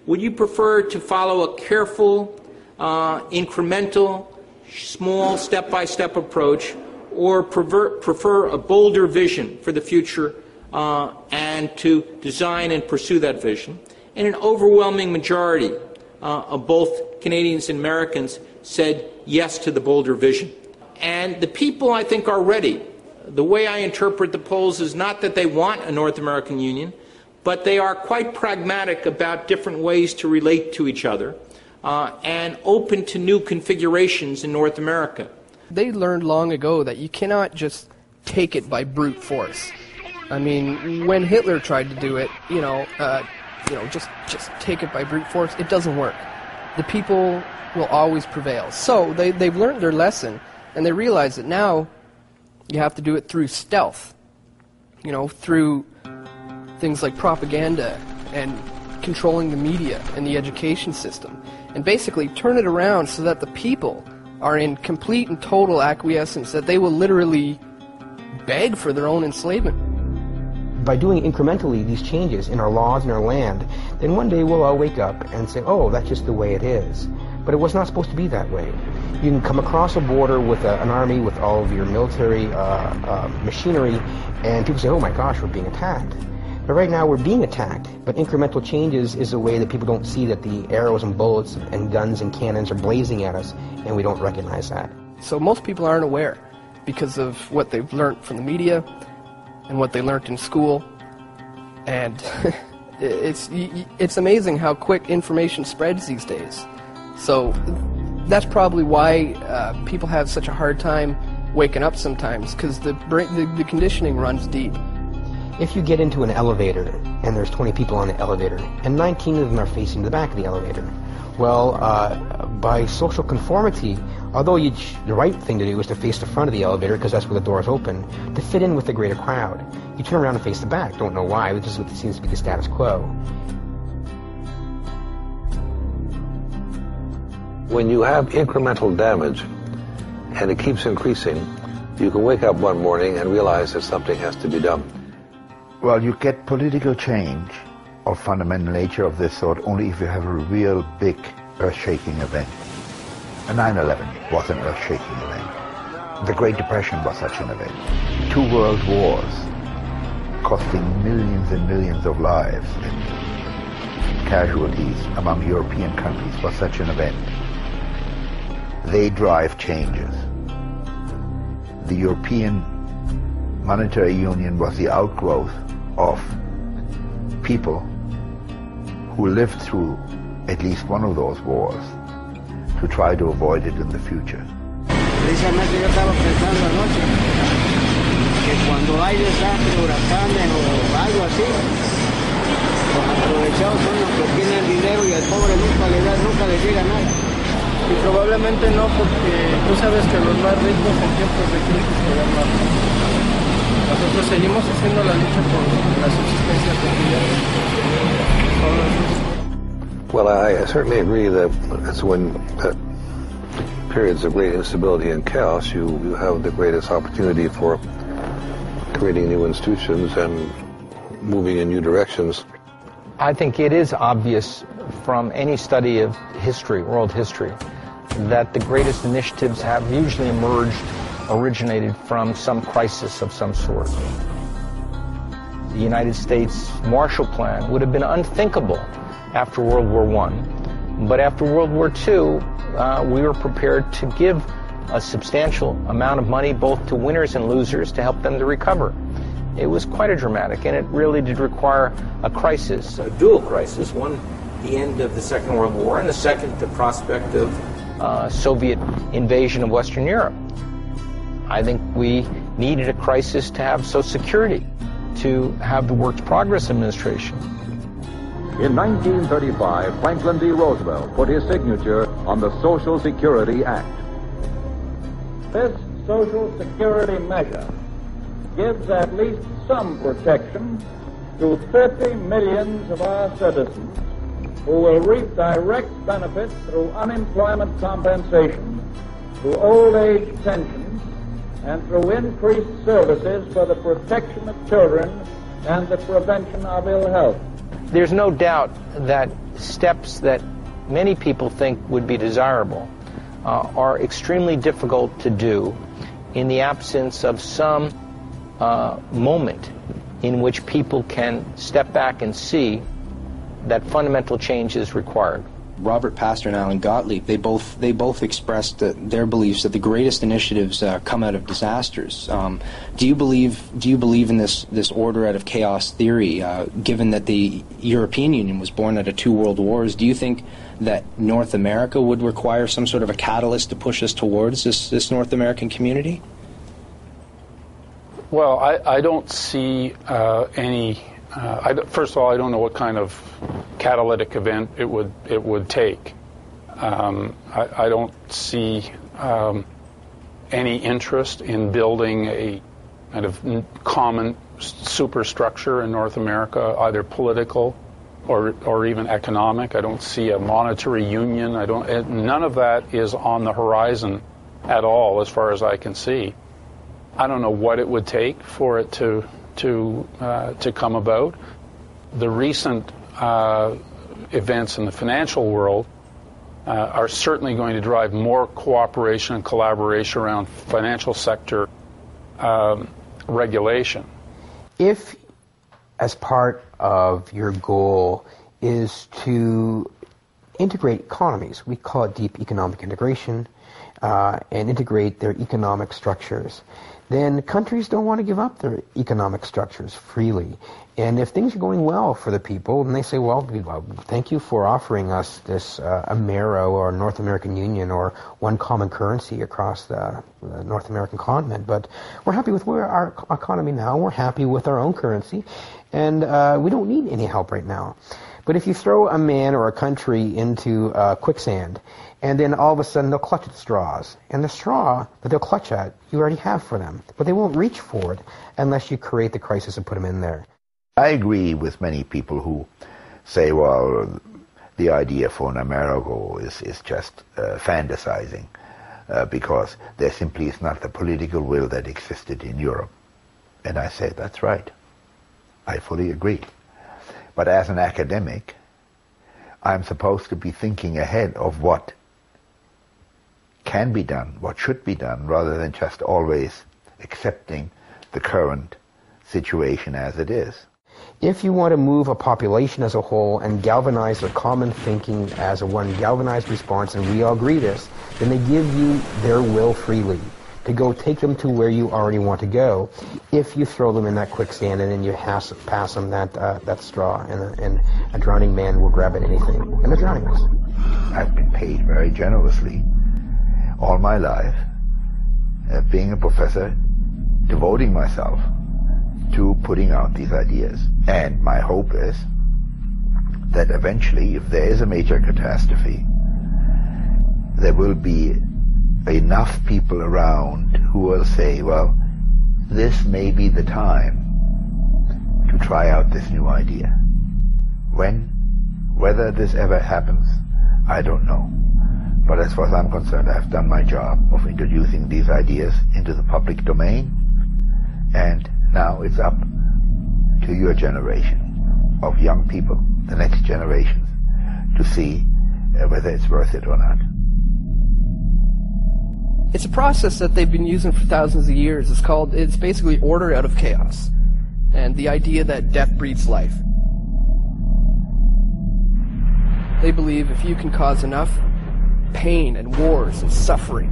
Would you prefer to follow a careful, uh, incremental, small, step by step approach, or prefer, prefer a bolder vision for the future uh, and to design and pursue that vision. And an overwhelming majority uh, of both Canadians and Americans said yes to the bolder vision. And the people, I think, are ready. The way I interpret the polls is not that they want a North American Union, but they are quite pragmatic about different ways to relate to each other uh, and open to new configurations in North America they learned long ago that you cannot just take it by brute force. I mean, when Hitler tried to do it, you know, uh, you know, just just take it by brute force, it doesn't work. The people will always prevail. So they they've learned their lesson, and they realize that now you have to do it through stealth. You know, through things like propaganda and controlling the media and the education system, and basically turn it around so that the people are in complete and total acquiescence, that they will literally beg for their own enslavement. By doing incrementally these changes in our laws and our land, then one day we'll all wake up and say, oh, that's just the way it is. But it was not supposed to be that way. You can come across a border with a, an army with all of your military uh, uh, machinery, and people say, oh my gosh, we're being attacked. But right now we're being attacked. But incremental changes is a way that people don't see that the arrows and bullets and guns and cannons are blazing at us, and we don't recognize that. So most people aren't aware because of what they've learned from the media and what they learned in school. And it's it's amazing how quick information spreads these days. So that's probably why uh, people have such a hard time waking up sometimes because the, the the conditioning runs deep. If you get into an elevator and there's 20 people on the elevator and 19 of them are facing the back of the elevator, well, uh, by social conformity, although the right thing to do is to face the front of the elevator because that's where the door is open, to fit in with the greater crowd, you turn around and face the back. Don't know why, but this is what seems to be the status quo. When you have incremental damage and it keeps increasing, you can wake up one morning and realize that something has to be done. Well, you get political change of fundamental nature of this sort only if you have a real big earth-shaking event. A 9-11 was an earth-shaking event. The Great Depression was such an event. Two world wars costing millions and millions of lives and casualties among European countries was such an event. they drive changes. The European Monetary Union was the outgrowth of people who lived through at least one of those wars to try to avoid it in the future. Precisamente yo estaba pensando anoche que cuando hay desastres, huracanes o algo así, los aprovechados son los que tienen dinero y al pobre nunca le da, nunca le llega nada. Y probablemente no, porque tú sabes que los más ricos en tiempos de crisis se dan más. Nosotros seguimos haciendo la lucha por la subsistencia cotidiana. Well, I certainly agree that it's when uh, periods of great instability and chaos, you, you have the greatest opportunity for creating new institutions and moving in new directions. I think it is obvious from any study of history, world history, that the greatest initiatives have usually emerged, originated from some crisis of some sort. The United States Marshall Plan would have been unthinkable after World War I. But after World War II, uh, we were prepared to give a substantial amount of money both to winners and losers to help them to recover. It was quite a dramatic, and it really did require a crisis, a dual crisis. One, the end of the Second World War, and the second, the prospect of uh, Soviet invasion of Western Europe. I think we needed a crisis to have Social Security, to have the Works Progress Administration, in 1935, Franklin D. Roosevelt put his signature on the Social Security Act. This Social Security measure gives at least some protection to 30 millions of our citizens who will reap direct benefits through unemployment compensation, through old age pensions, and through increased services for the protection of children and the prevention of ill health. There's no doubt that steps that many people think would be desirable uh, are extremely difficult to do in the absence of some uh, moment in which people can step back and see that fundamental change is required. Robert Pastor and Allan Gotlieb, they both they both expressed their beliefs that the greatest initiatives uh, come out of disasters. Um, do you believe do you believe in this this order out of chaos theory? Uh, given that the European Union was born out of two world wars, do you think that North America would require some sort of a catalyst to push us towards this this North American community? Well, I, I don't see uh, any uh, I, first of all, I don't know what kind of catalytic event it would it would take. Um, I, I, don't see um, any interest in building a kind of common superstructure in North America, either political or or even economic. I don't see a monetary union. I don't. None of that is on the horizon at all, as far as I can see. I don't know what it would take for it to to uh, to come about. The recent uh, events in the financial world uh, are certainly going to drive more cooperation and collaboration around financial sector um, regulation. If, as part of your goal, is to integrate economies, we call it deep economic integration, uh, and integrate their economic structures then countries don't want to give up their economic structures freely. And if things are going well for the people, and they say, well, thank you for offering us this uh, Amero or North American Union or one common currency across the, the North American continent, but we're happy with where our economy now. We're happy with our own currency, and uh, we don't need any help right now. But if you throw a man or a country into uh, quicksand and then all of a sudden they'll clutch at straws. And the straw that they'll clutch at, you already have for them. But they won't reach for it unless you create the crisis and put them in there. I agree with many people who say, well, the idea for an Amero is, is just uh, fantasizing uh, because there simply is not the political will that existed in Europe. And I say, that's right. I fully agree. But as an academic, I'm supposed to be thinking ahead of what can be done, what should be done, rather than just always accepting the current situation as it is. If you want to move a population as a whole and galvanize their common thinking as a one galvanized response, and we all agree this, then they give you their will freely to go take them to where you already want to go. If you throw them in that quicksand and then you has, pass them that uh, that straw, and a, and a drowning man will grab at anything, and they're drowning us. I've been paid very generously all my life, uh, being a professor, devoting myself to putting out these ideas. And my hope is that eventually, if there is a major catastrophe, there will be enough people around who will say, well, this may be the time to try out this new idea. When, whether this ever happens, I don't know. But as far as I'm concerned, I've done my job of introducing these ideas into the public domain, and now it's up to your generation of young people, the next generations, to see uh, whether it's worth it or not. It's a process that they've been using for thousands of years. It's called, it's basically order out of chaos. And the idea that death breeds life. They believe if you can cause enough pain and wars and suffering,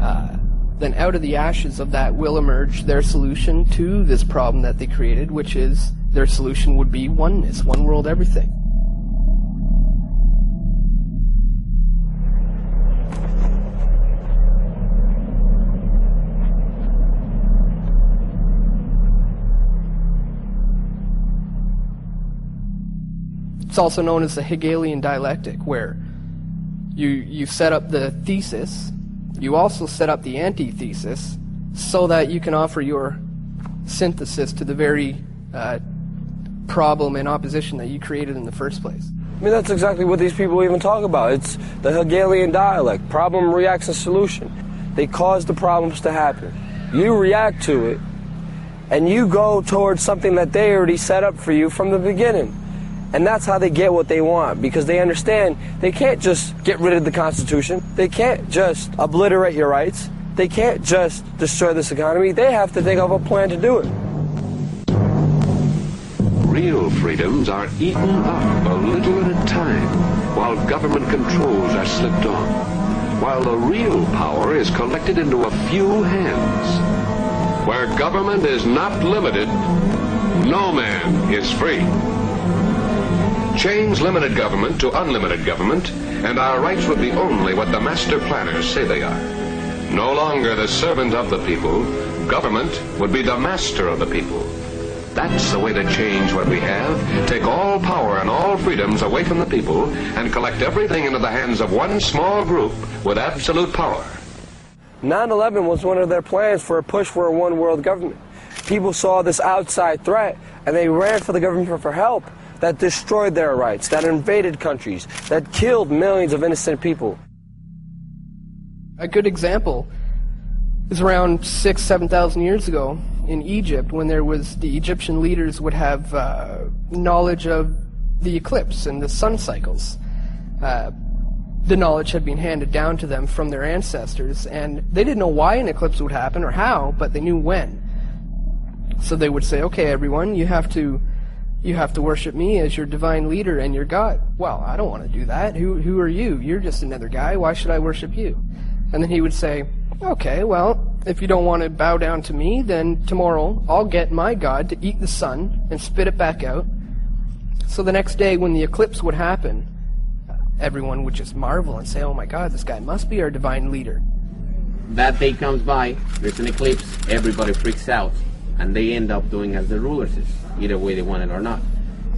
uh, then out of the ashes of that will emerge their solution to this problem that they created, which is their solution would be oneness, one world, everything. It's also known as the Hegelian dialectic, where you, you set up the thesis, you also set up the antithesis, so that you can offer your synthesis to the very uh, problem and opposition that you created in the first place. I mean, that's exactly what these people even talk about. It's the Hegelian dialect problem, reaction, solution. They cause the problems to happen. You react to it, and you go towards something that they already set up for you from the beginning. And that's how they get what they want because they understand they can't just get rid of the Constitution. They can't just obliterate your rights. They can't just destroy this economy. They have to think of a plan to do it. Real freedoms are eaten up a little at a time while government controls are slipped on, while the real power is collected into a few hands. Where government is not limited, no man is free. Change limited government to unlimited government, and our rights would be only what the master planners say they are. No longer the servant of the people, government would be the master of the people. That's the way to change what we have. Take all power and all freedoms away from the people and collect everything into the hands of one small group with absolute power. 9-11 was one of their plans for a push for a one world government. People saw this outside threat and they ran for the government for help that destroyed their rights, that invaded countries, that killed millions of innocent people. A good example is around six, seven thousand years ago in Egypt, when there was the Egyptian leaders would have uh, knowledge of the eclipse and the sun cycles. Uh, the knowledge had been handed down to them from their ancestors, and they didn't know why an eclipse would happen or how, but they knew when. So they would say, "Okay, everyone, you have to." You have to worship me as your divine leader and your God. Well, I don't want to do that. Who, who are you? You're just another guy. Why should I worship you? And then he would say, okay, well, if you don't want to bow down to me, then tomorrow I'll get my God to eat the sun and spit it back out. So the next day when the eclipse would happen, everyone would just marvel and say, oh my God, this guy must be our divine leader. That day comes by, there's an eclipse, everybody freaks out, and they end up doing as the rulers is either way they want it or not.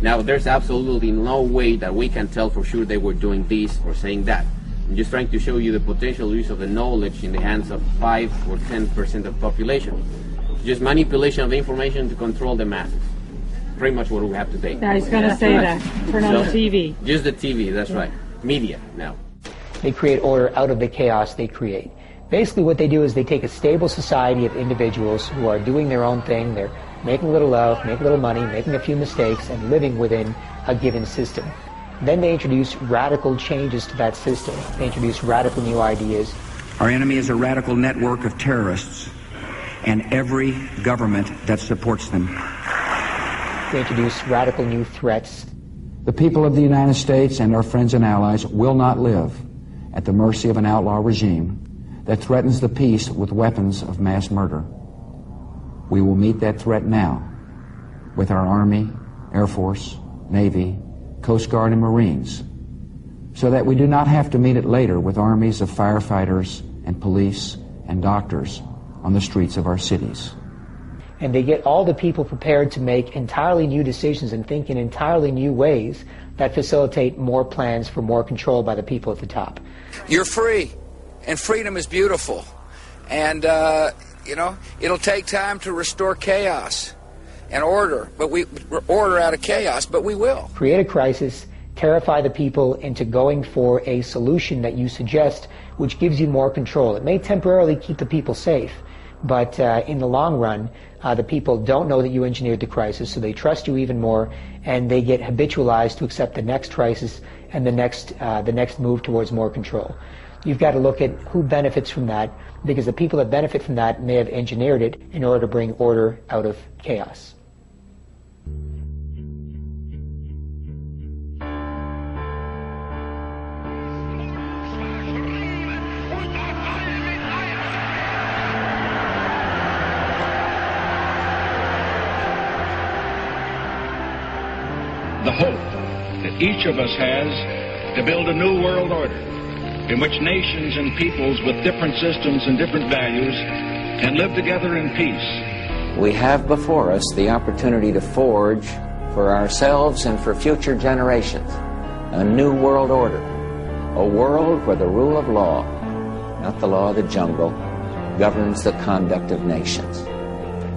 Now, there's absolutely no way that we can tell for sure they were doing this or saying that. I'm just trying to show you the potential use of the knowledge in the hands of 5 or 10% of the population. Just manipulation of information to control the masses. Pretty much what we have today. I was going to say that. Turn on So, the TV. Just the TV, that's right. Media now. They create order out of the chaos they create. Basically, what they do is they take a stable society of individuals who are doing their own thing. They're making a little love, making a little money, making a few mistakes, and living within a given system. Then they introduce radical changes to that system. They introduce radical new ideas. Our enemy is a radical network of terrorists and every government that supports them. They introduce radical new threats. The people of the United States and our friends and allies will not live at the mercy of an outlaw regime that threatens the peace with weapons of mass murder. We will meet that threat now with our Army, Air Force, Navy, Coast Guard, and Marines so that we do not have to meet it later with armies of firefighters and police and doctors on the streets of our cities. And they get all the people prepared to make entirely new decisions and think in entirely new ways that facilitate more plans for more control by the people at the top. You're free, and freedom is beautiful. And, uh, you know, it'll take time to restore chaos and order, but we order out of chaos, but we will. Create a crisis, terrify the people into going for a solution that you suggest, which gives you more control. It may temporarily keep the people safe, but uh, in the long run, uh, the people don't know that you engineered the crisis, so they trust you even more, and they get habitualized to accept the next crisis and the next uh, the next move towards more control. You've got to look at who benefits from that, because the people that benefit from that may have engineered it in order to bring order out of chaos. the hope that each of us has to build a new world order in which nations and peoples with different systems and different values can live together in peace. We have before us the opportunity to forge for ourselves and for future generations a new world order, a world where the rule of law, not the law of the jungle, governs the conduct of nations.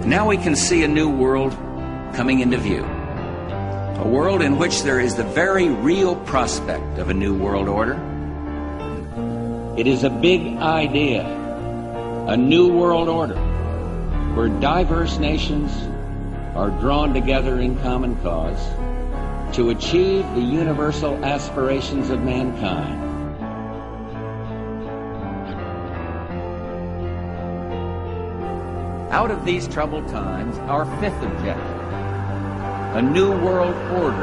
Now we can see a new world coming into view a world in which there is the very real prospect of a new world order. It is a big idea, a new world order, where diverse nations are drawn together in common cause to achieve the universal aspirations of mankind. Out of these troubled times, our fifth objective a new world order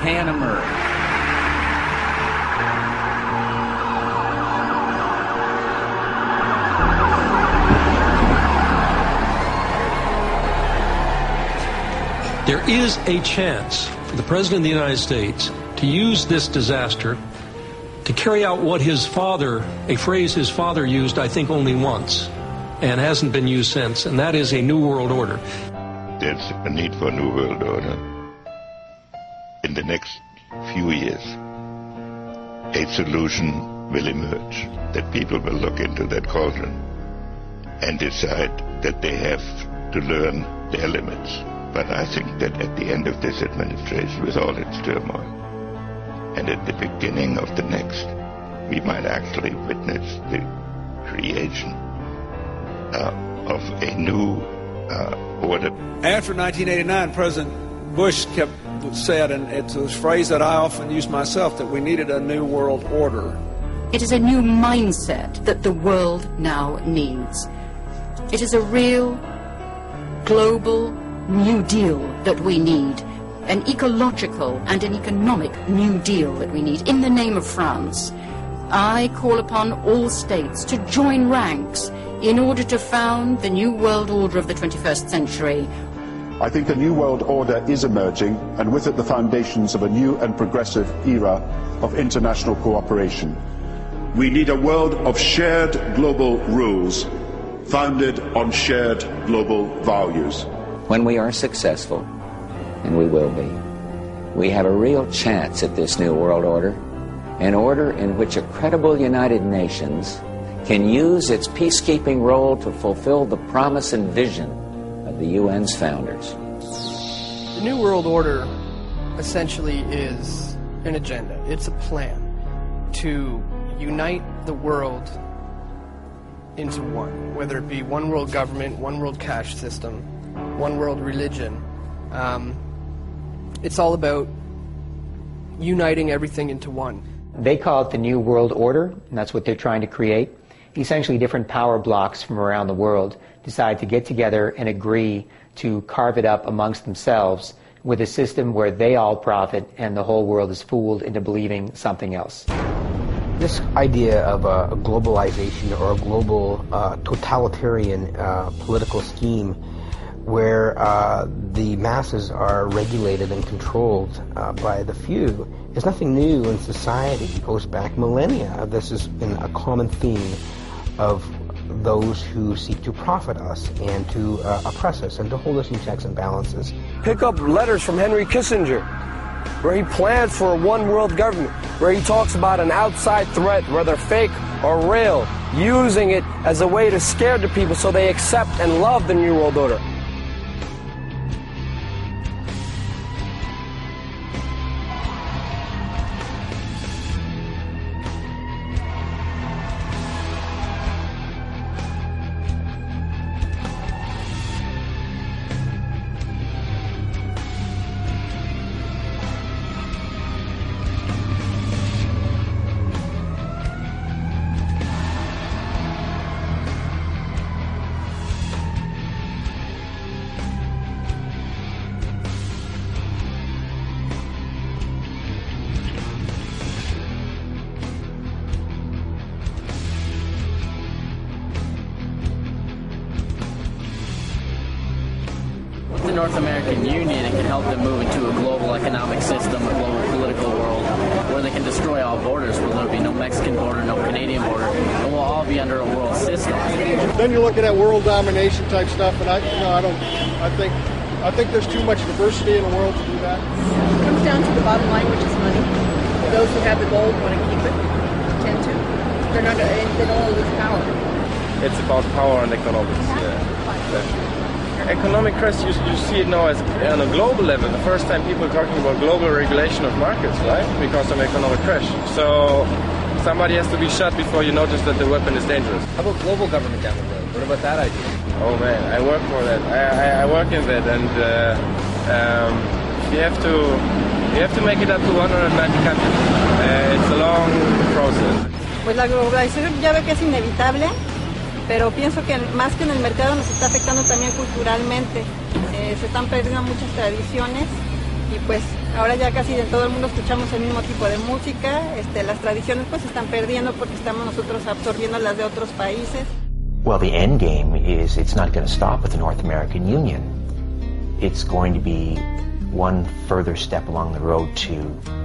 can emerge. There is a chance for the President of the United States to use this disaster to carry out what his father, a phrase his father used, I think, only once, and hasn't been used since, and that is a new world order there's a need for a new world order. In the next few years, a solution will emerge, that people will look into that cauldron and decide that they have to learn their limits. But I think that at the end of this administration, with all its turmoil, and at the beginning of the next, we might actually witness the creation uh, of a new uh, order. After 1989, President Bush kept said, and it's a phrase that I often use myself, that we needed a new world order. It is a new mindset that the world now needs. It is a real global new deal that we need, an ecological and an economic new deal that we need in the name of France. I call upon all states to join ranks in order to found the new world order of the 21st century. I think the new world order is emerging, and with it the foundations of a new and progressive era of international cooperation. We need a world of shared global rules, founded on shared global values. When we are successful, and we will be, we have a real chance at this new world order, an order in which a credible United Nations can use its peacekeeping role to fulfill the promise and vision of the UN's founders. The New World Order essentially is an agenda, it's a plan to unite the world into one, whether it be one world government, one world cash system, one world religion. Um, it's all about uniting everything into one. They call it the New World Order, and that's what they're trying to create essentially different power blocks from around the world decide to get together and agree to carve it up amongst themselves with a system where they all profit and the whole world is fooled into believing something else. This idea of a, a globalization or a global uh, totalitarian uh, political scheme where uh, the masses are regulated and controlled uh, by the few is nothing new in society. It goes back millennia. This has been a common theme of those who seek to profit us and to uh, oppress us and to hold us in checks and balances. Pick up letters from Henry Kissinger, where he plans for a one world government, where he talks about an outside threat, whether fake or real, using it as a way to scare the people so they accept and love the New World Order. Type stuff, and I, you know, I don't, I think, I think there's too much diversity in the world to do that. It comes down to the bottom line, which is money. Those who have the gold want to keep it, tend to. They're not, they don't want to lose power. It's about power and economics. Yeah, exactly. Economic crash, you, you see it now as on a global level. The first time people are talking about global regulation of markets, right? Because of economic crash. So somebody has to be shot before you notice that the weapon is dangerous. How about global government down the road? What about that idea? Oh man, I work for that. I, I, I work in that, and uh, um, you have to have make it up to 190 countries. Uh, it's a long process. Pues la globalización ya veo que es inevitable, pero pienso que más que en el mercado nos está afectando también culturalmente. Eh, se están perdiendo muchas tradiciones y pues ahora ya casi de todo el mundo escuchamos el mismo tipo de música. Este, las tradiciones pues se están perdiendo porque estamos nosotros absorbiendo las de otros países. Well, the end game is it's not going to stop with the North American Union. It's going to be one further step along the road to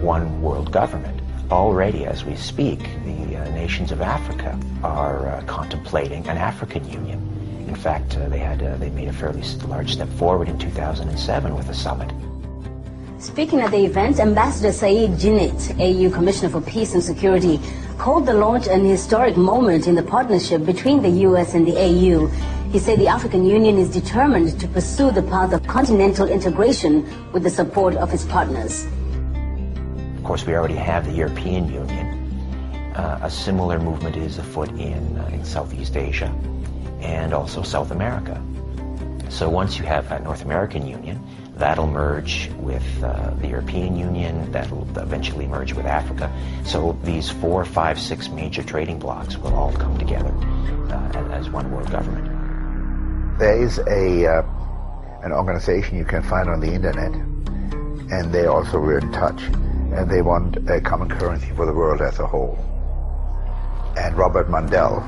one world government. Already, as we speak, the uh, nations of Africa are uh, contemplating an African Union. In fact, uh, they had uh, they made a fairly large step forward in 2007 with a summit. Speaking at the event, Ambassador Said Djinnit, AU Commissioner for Peace and Security, called the launch an historic moment in the partnership between the U.S. and the AU. He said the African Union is determined to pursue the path of continental integration with the support of its partners. Of course, we already have the European Union. Uh, a similar movement is afoot in, uh, in Southeast Asia and also South America. So once you have that North American Union, that'll merge with uh, the European Union, that'll eventually merge with Africa. So these four, five, six major trading blocs will all come together uh, as one world government. There is a uh, an organization you can find on the internet, and they also were in touch, and they want a common currency for the world as a whole. And Robert Mundell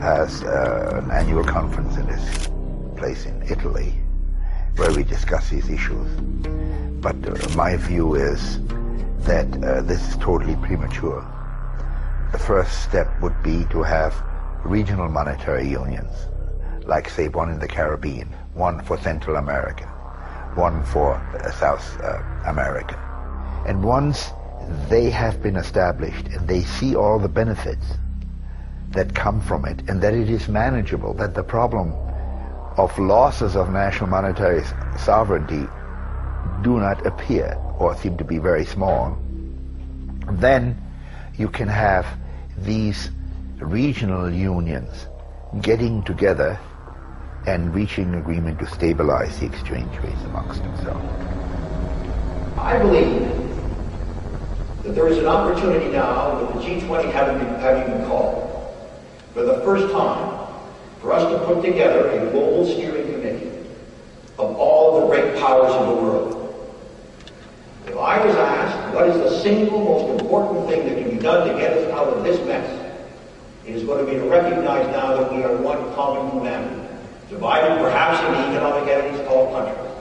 has uh, an annual conference in this place in Italy where we discuss these issues. But uh, my view is that uh, this is totally premature. The first step would be to have regional monetary unions, like say one in the Caribbean, one for Central America, one for uh, South America. And once they have been established and they see all the benefits that come from it and that it is manageable, that the problem of losses of national monetary sovereignty do not appear or seem to be very small, then you can have these regional unions getting together and reaching agreement to stabilize the exchange rates amongst themselves. I believe that there is an opportunity now with the G20 having been, having been called for the first time for us to put together a global steering committee of all the great powers in the world. If I was asked what is the single most important thing that can be done to get us out of this mess, it is going to be to recognize now that we are one common humanity, divided perhaps in the economic entities of all countries.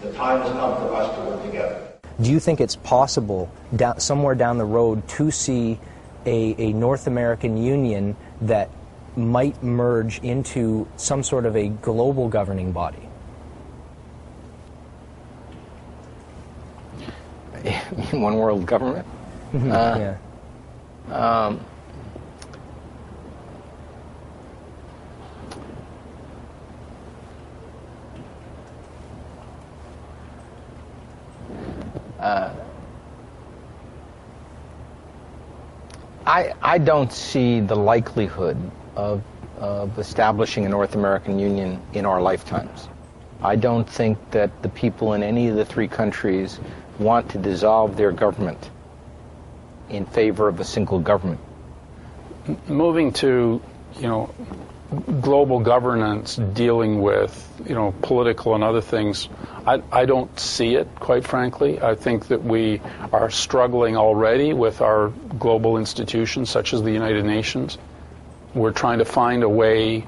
The time has come for us to work together. Do you think it's possible down, somewhere down the road to see a, a North American union that might merge into some sort of a global governing body? One world government? Mhm, Uh, Um, uh, I, I don't see the likelihood of, of establishing a North American Union in our lifetimes. I don't think that the people in any of the three countries want to dissolve their government in favor of a single government. moving to, you know, global governance dealing with, you know, political and other things, I, I don't see it, quite frankly. I think that we are struggling already with our global institutions, such as the United Nations. We're trying to find a way,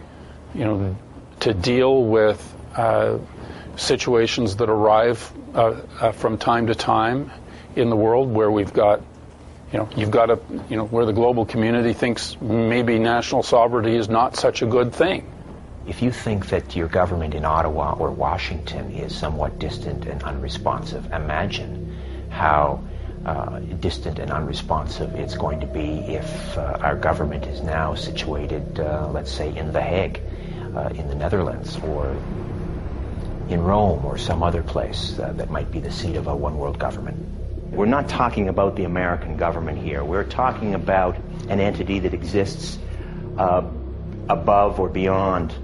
you know, to deal with uh, situations that arrive uh, uh, from time to time in the world where we've got you know, you've got a, you know, where the global community thinks maybe national sovereignty is not such a good thing. If you think that your government in Ottawa or Washington is somewhat distant and unresponsive, imagine how uh, distant and unresponsive it's going to be if uh, our government is now situated, uh, let's say, in The Hague, uh, in the Netherlands, or in Rome, or some other place uh, that might be the seat of a one world government. We're not talking about the American government here. We're talking about an entity that exists uh, above or beyond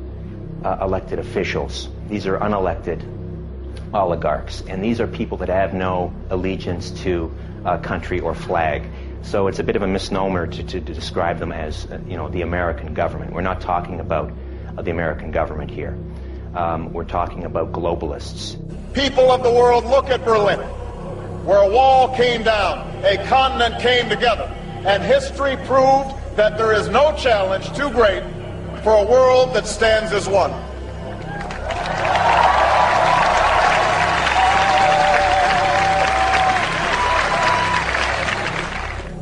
elected officials. These are unelected oligarchs, and these are people that have no allegiance to uh, country or flag. So it's a bit of a misnomer to, to, to describe them as, uh, you know, the American government. We're not talking about uh, the American government here. Um, we're talking about globalists. People of the world, look at Berlin, where a wall came down, a continent came together, and history proved that there is no challenge too great for a world that stands as one.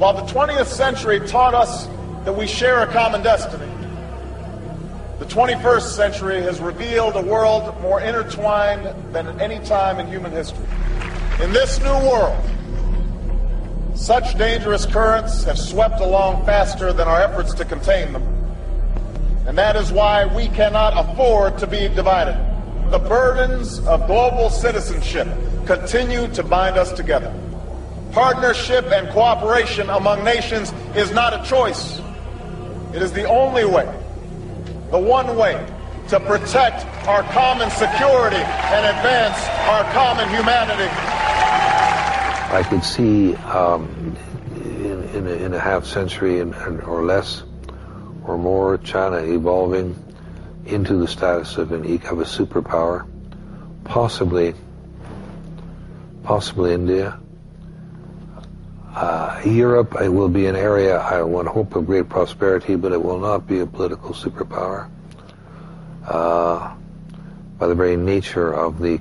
While the 20th century taught us that we share a common destiny, the 21st century has revealed a world more intertwined than at any time in human history. In this new world, such dangerous currents have swept along faster than our efforts to contain them. And that is why we cannot afford to be divided. The burdens of global citizenship continue to bind us together. Partnership and cooperation among nations is not a choice. It is the only way, the one way to protect our common security and advance our common humanity. I could see um, in, in, a, in, a, half century and, and, or less or more China evolving into the status of an of a superpower, possibly possibly India. Uh, Europe it will be an area I want hope of great prosperity, but it will not be a political superpower. Uh, by the very nature of the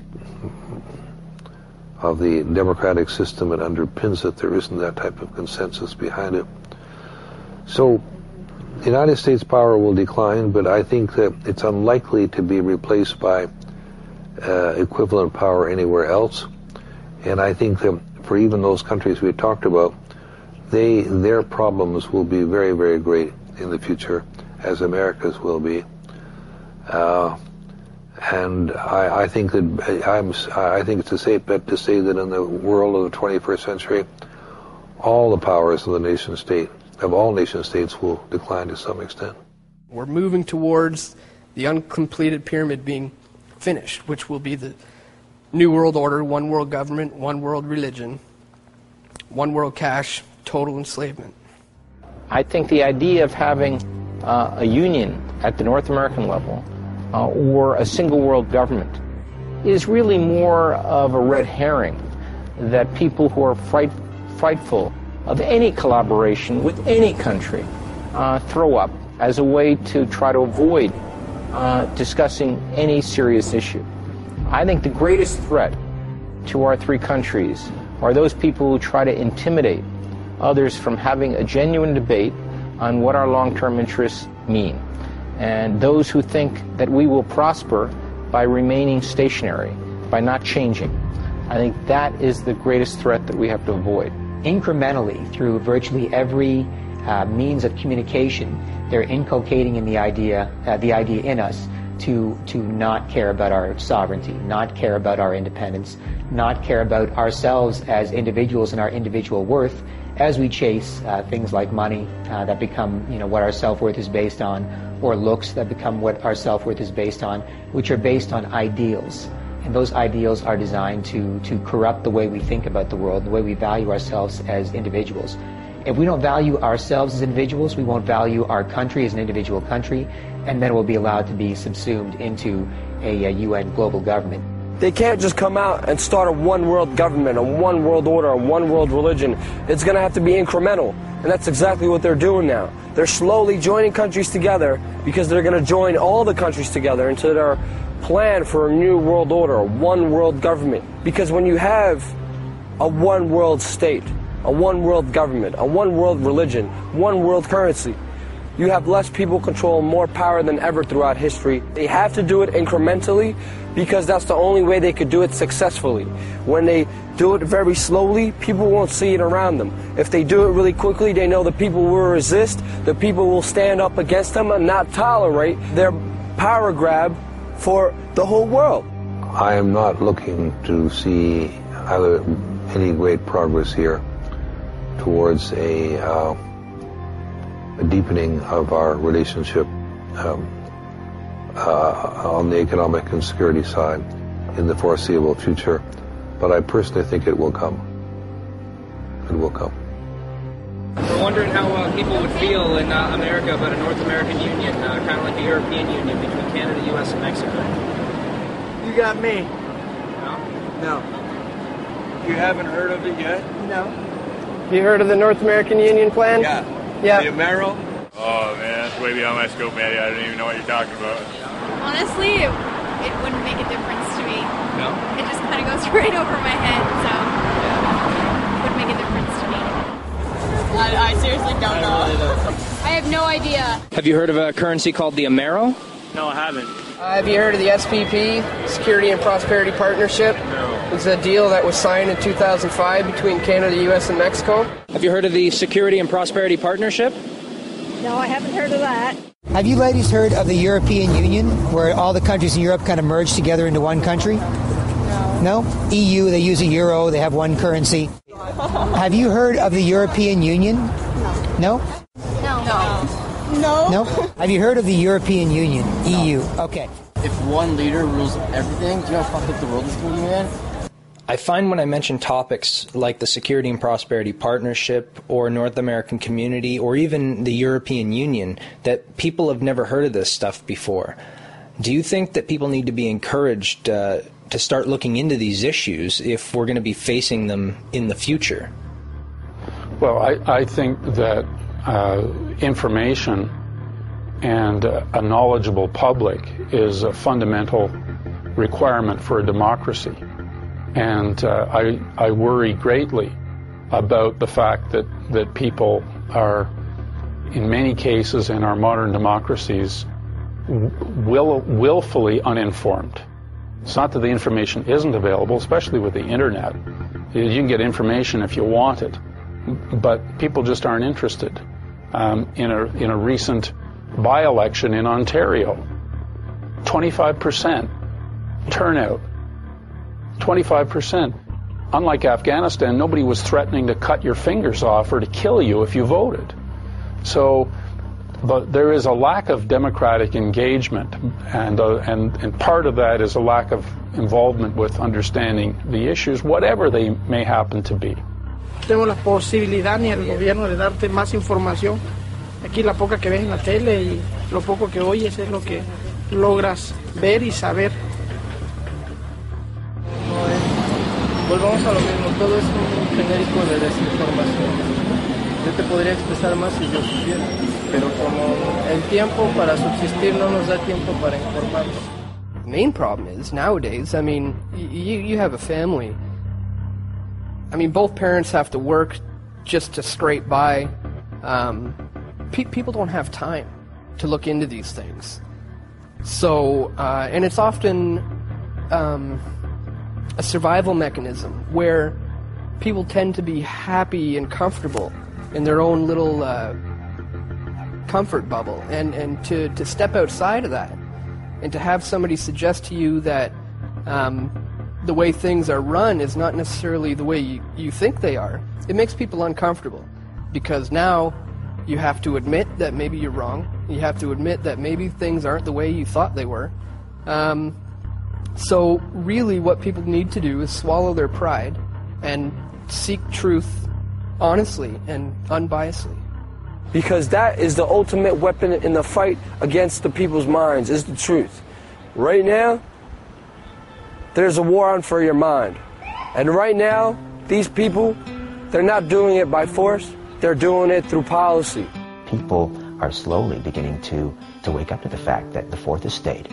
of the democratic system that underpins it, there isn't that type of consensus behind it. So, the United States power will decline, but I think that it's unlikely to be replaced by uh, equivalent power anywhere else. And I think that for even those countries we talked about, they their problems will be very, very great in the future, as America's will be. Uh, and I, I, think that I'm, I think it's a safe bet to say that in the world of the 21st century, all the powers of the nation state, of all nation states, will decline to some extent. We're moving towards the uncompleted pyramid being finished, which will be the New World Order, one world government, one world religion, one world cash, total enslavement. I think the idea of having uh, a union at the North American level uh, or a single world government is really more of a red herring that people who are fright, frightful of any collaboration with any country uh, throw up as a way to try to avoid uh, discussing any serious issue. I think the greatest threat to our three countries are those people who try to intimidate others from having a genuine debate on what our long-term interests mean. And those who think that we will prosper by remaining stationary, by not changing. I think that is the greatest threat that we have to avoid. Incrementally, through virtually every uh, means of communication, they're inculcating in the idea, uh, the idea in us to, to not care about our sovereignty, not care about our independence, not care about ourselves as individuals and our individual worth as we chase uh, things like money uh, that become, you know, what our self-worth is based on, or looks that become what our self-worth is based on, which are based on ideals. And those ideals are designed to, to corrupt the way we think about the world, the way we value ourselves as individuals. If we don't value ourselves as individuals, we won't value our country as an individual country, and then we'll be allowed to be subsumed into a, a UN global government. They can't just come out and start a one world government, a one world order, a one world religion. It's going to have to be incremental. And that's exactly what they're doing now. They're slowly joining countries together because they're going to join all the countries together into their plan for a new world order, a one world government. Because when you have a one world state, a one world government, a one world religion, one world currency, you have less people control, more power than ever throughout history. They have to do it incrementally because that's the only way they could do it successfully. When they do it very slowly, people won't see it around them. If they do it really quickly, they know the people will resist, the people will stand up against them and not tolerate their power grab for the whole world. I am not looking to see either any great progress here towards a, uh, a deepening of our relationship um, uh, on the economic and security side in the foreseeable future. But I personally think it will come. It will come. We're wondering how uh, people would feel in uh, America about a North American Union, uh, kind of like the European Union between Canada, U.S., and Mexico. You got me. No? No. You haven't heard of it yet? No. You heard of the North American Union plan? Yeah. Yeah. The Amero? Oh man, that's way beyond my scope, Maddie. I don't even know what you're talking about. Honestly, it, it wouldn't make a difference to me. No? It just kind of goes right over my head, so it wouldn't make a difference to me. I, I seriously don't know. I have no idea. Have you heard of a currency called the Amero? No, I haven't. Uh, have you heard of the SPP, Security and Prosperity Partnership? No. It's a deal that was signed in 2005 between Canada, U.S., and Mexico. Have you heard of the Security and Prosperity Partnership? No, I haven't heard of that. Have you ladies heard of the European Union, where all the countries in Europe kind of merge together into one country? No. No? EU, they use a euro, they have one currency. Have you heard of the European Union? No. No. No. No. No? Have you heard of the European Union? EU. Okay. If one leader rules everything, do you know how fucked up the world is going to be, man? I find when I mention topics like the Security and Prosperity Partnership or North American Community or even the European Union that people have never heard of this stuff before. Do you think that people need to be encouraged uh, to start looking into these issues if we're going to be facing them in the future? Well, I, I think that uh, information and a knowledgeable public is a fundamental requirement for a democracy. And uh, I, I worry greatly about the fact that, that people are, in many cases in our modern democracies, will, willfully uninformed. It's not that the information isn't available, especially with the internet. You can get information if you want it, but people just aren't interested. Um, in, a, in a recent by election in Ontario, 25% turnout. 25%. Unlike Afghanistan, nobody was threatening to cut your fingers off or to kill you if you voted. So, but there is a lack of democratic engagement, and, uh, and, and part of that is a lack of involvement with understanding the issues, whatever they may happen to be. Tengo la posibilidad ni el gobierno de darte más información. Aquí la poca que ves en la tele y lo poco que oyes es lo que logras ver y saber. Volvamos a lo mismo, todo es un genérico de desinformación. Yo te podría expresar más si yo supiera, pero como el tiempo para subsistir no nos da tiempo para informarnos. The main problem is nowadays, I mean, you, you have a family. I mean, both parents have to work just to scrape by. Um, pe- people don't have time to look into these things. So, uh, and it's often um, a survival mechanism where people tend to be happy and comfortable in their own little uh, comfort bubble. And, and to, to step outside of that and to have somebody suggest to you that um, the way things are run is not necessarily the way you, you think they are, it makes people uncomfortable because now you have to admit that maybe you're wrong. You have to admit that maybe things aren't the way you thought they were. Um, so, really, what people need to do is swallow their pride and seek truth honestly and unbiasedly. Because that is the ultimate weapon in the fight against the people's minds, is the truth. Right now, there's a war on for your mind. And right now, these people, they're not doing it by force, they're doing it through policy. People are slowly beginning to, to wake up to the fact that the Fourth Estate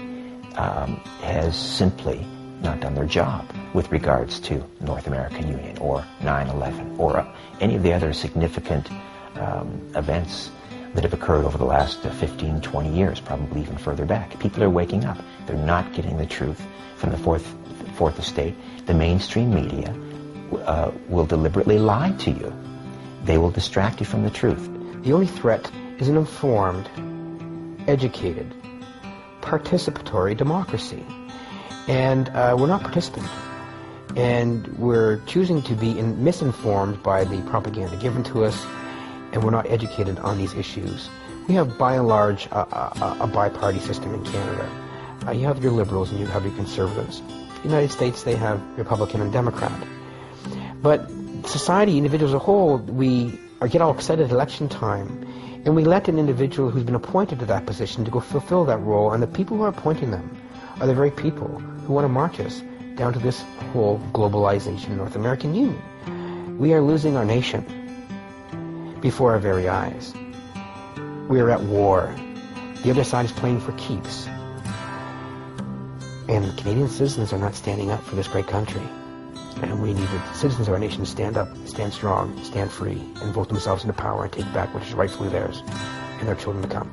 um, has simply not done their job with regards to North American Union or 9-11 or uh, any of the other significant um, events that have occurred over the last uh, 15, 20 years, probably even further back. People are waking up. They're not getting the truth from the Fourth, fourth Estate. The mainstream media uh, will deliberately lie to you. They will distract you from the truth. The only threat is an informed, educated, participatory democracy. And uh, we're not participant. And we're choosing to be in, misinformed by the propaganda given to us, and we're not educated on these issues. We have, by and large, a, a, a bi-party system in Canada. Uh, you have your liberals and you have your conservatives. The United States, they have Republican and Democrat. But society, individuals as a whole, we are get all excited at election time, and we let an individual who's been appointed to that position to go fulfill that role, and the people who are appointing them are the very people who want to march us down to this whole globalization North American Union. We are losing our nation before our very eyes. We are at war. The other side is playing for keeps. And Canadian citizens are not standing up for this great country. And we need the citizens of our nation to stand up, stand strong, stand free, and vote themselves into power and take back what is rightfully theirs and their children to come.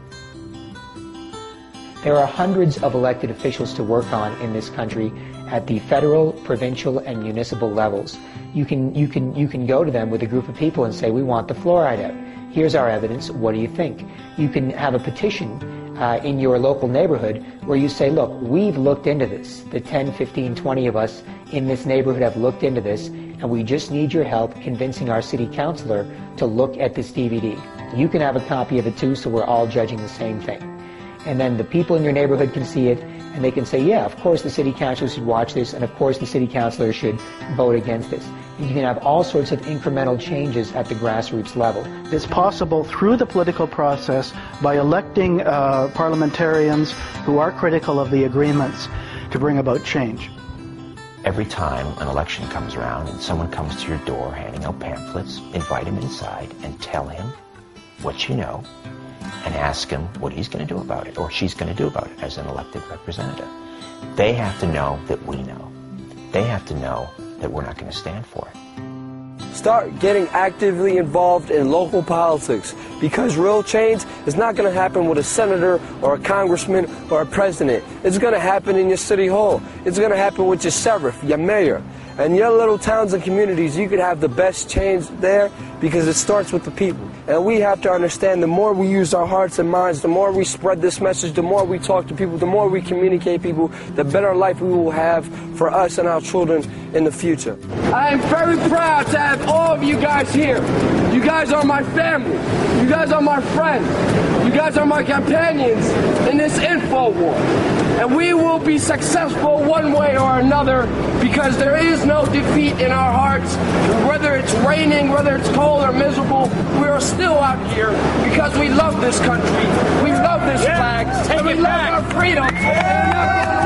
There are hundreds of elected officials to work on in this country at the federal, provincial, and municipal levels. You can, you can, you can go to them with a group of people and say, we want the fluoride out. Here's our evidence. What do you think? You can have a petition uh, in your local neighborhood where you say, look, we've looked into this. The 10, 15, 20 of us in this neighborhood have looked into this, and we just need your help convincing our city councilor to look at this DVD. You can have a copy of it too, so we're all judging the same thing. And then the people in your neighborhood can see it, and they can say, yeah, of course the city council should watch this, and of course the city councilor should vote against this. You can have all sorts of incremental changes at the grassroots level. It's possible through the political process by electing uh, parliamentarians who are critical of the agreements to bring about change. Every time an election comes around and someone comes to your door handing out pamphlets, invite him inside and tell him what you know and ask him what he's going to do about it or she's going to do about it as an elected representative. They have to know that we know. They have to know that we're not going to stand for it. Start getting actively involved in local politics because real change is not going to happen with a senator or a congressman or a president. It's going to happen in your city hall. It's going to happen with your sheriff, your mayor. And your little towns and communities, you could have the best change there because it starts with the people. And we have to understand the more we use our hearts and minds, the more we spread this message, the more we talk to people, the more we communicate people, the better life we will have for us and our children in the future. I am very proud to have all of you guys here. You guys are my family. You guys are my friends. You guys are my companions in this info war. And we will be successful one way or another because there is no defeat in our hearts. Whether it's raining, whether it's cold or miserable, we are still out here because we love this country. We love this flag. And we love our freedom. Liberty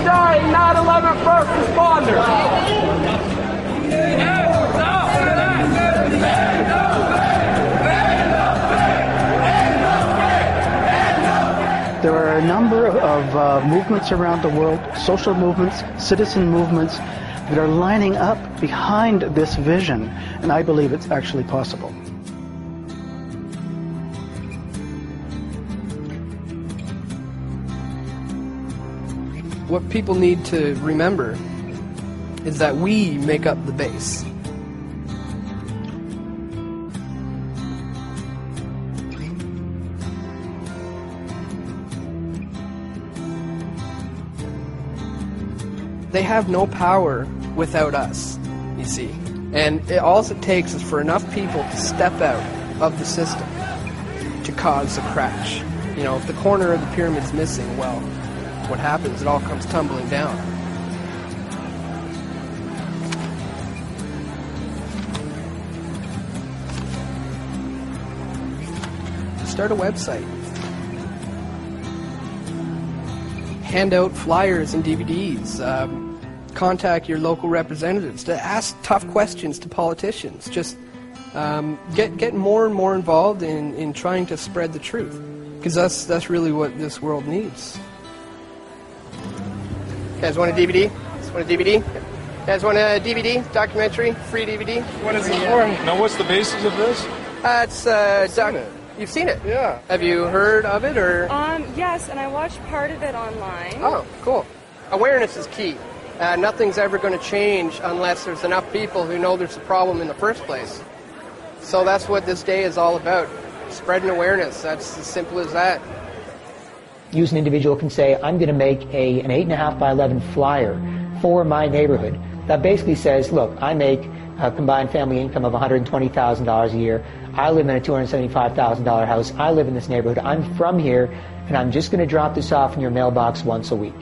and dying 9-11 first responders. There are a number of uh, movements around the world, social movements, citizen movements, that are lining up behind this vision, and I believe it's actually possible. What people need to remember is that we make up the base. They have no power without us, you see. And it, all it takes is for enough people to step out of the system to cause a crash. You know, if the corner of the pyramid's missing, well, what happens? It all comes tumbling down. Start a website. Hand out flyers and DVDs. Um, contact your local representatives to ask tough questions to politicians. Just um, get get more and more involved in, in trying to spread the truth, because that's that's really what this world needs. You guys want a DVD? Just want a DVD? You guys want a DVD documentary? Free DVD? What is it for? Now, what's the basis of this? Uh, it's uh, doc- You've seen it? Yeah. Have you heard of it or? Um, yes, and I watched part of it online. Oh, cool. Awareness is key. Uh, nothing's ever going to change unless there's enough people who know there's a problem in the first place. So that's what this day is all about. Spreading awareness. That's as simple as that. Use an individual can say, I'm going to make a, an 8.5 by 11 flyer for my neighborhood that basically says, look, I make a combined family income of $120,000 a year. I live in a $275,000 house. I live in this neighborhood. I'm from here, and I'm just going to drop this off in your mailbox once a week.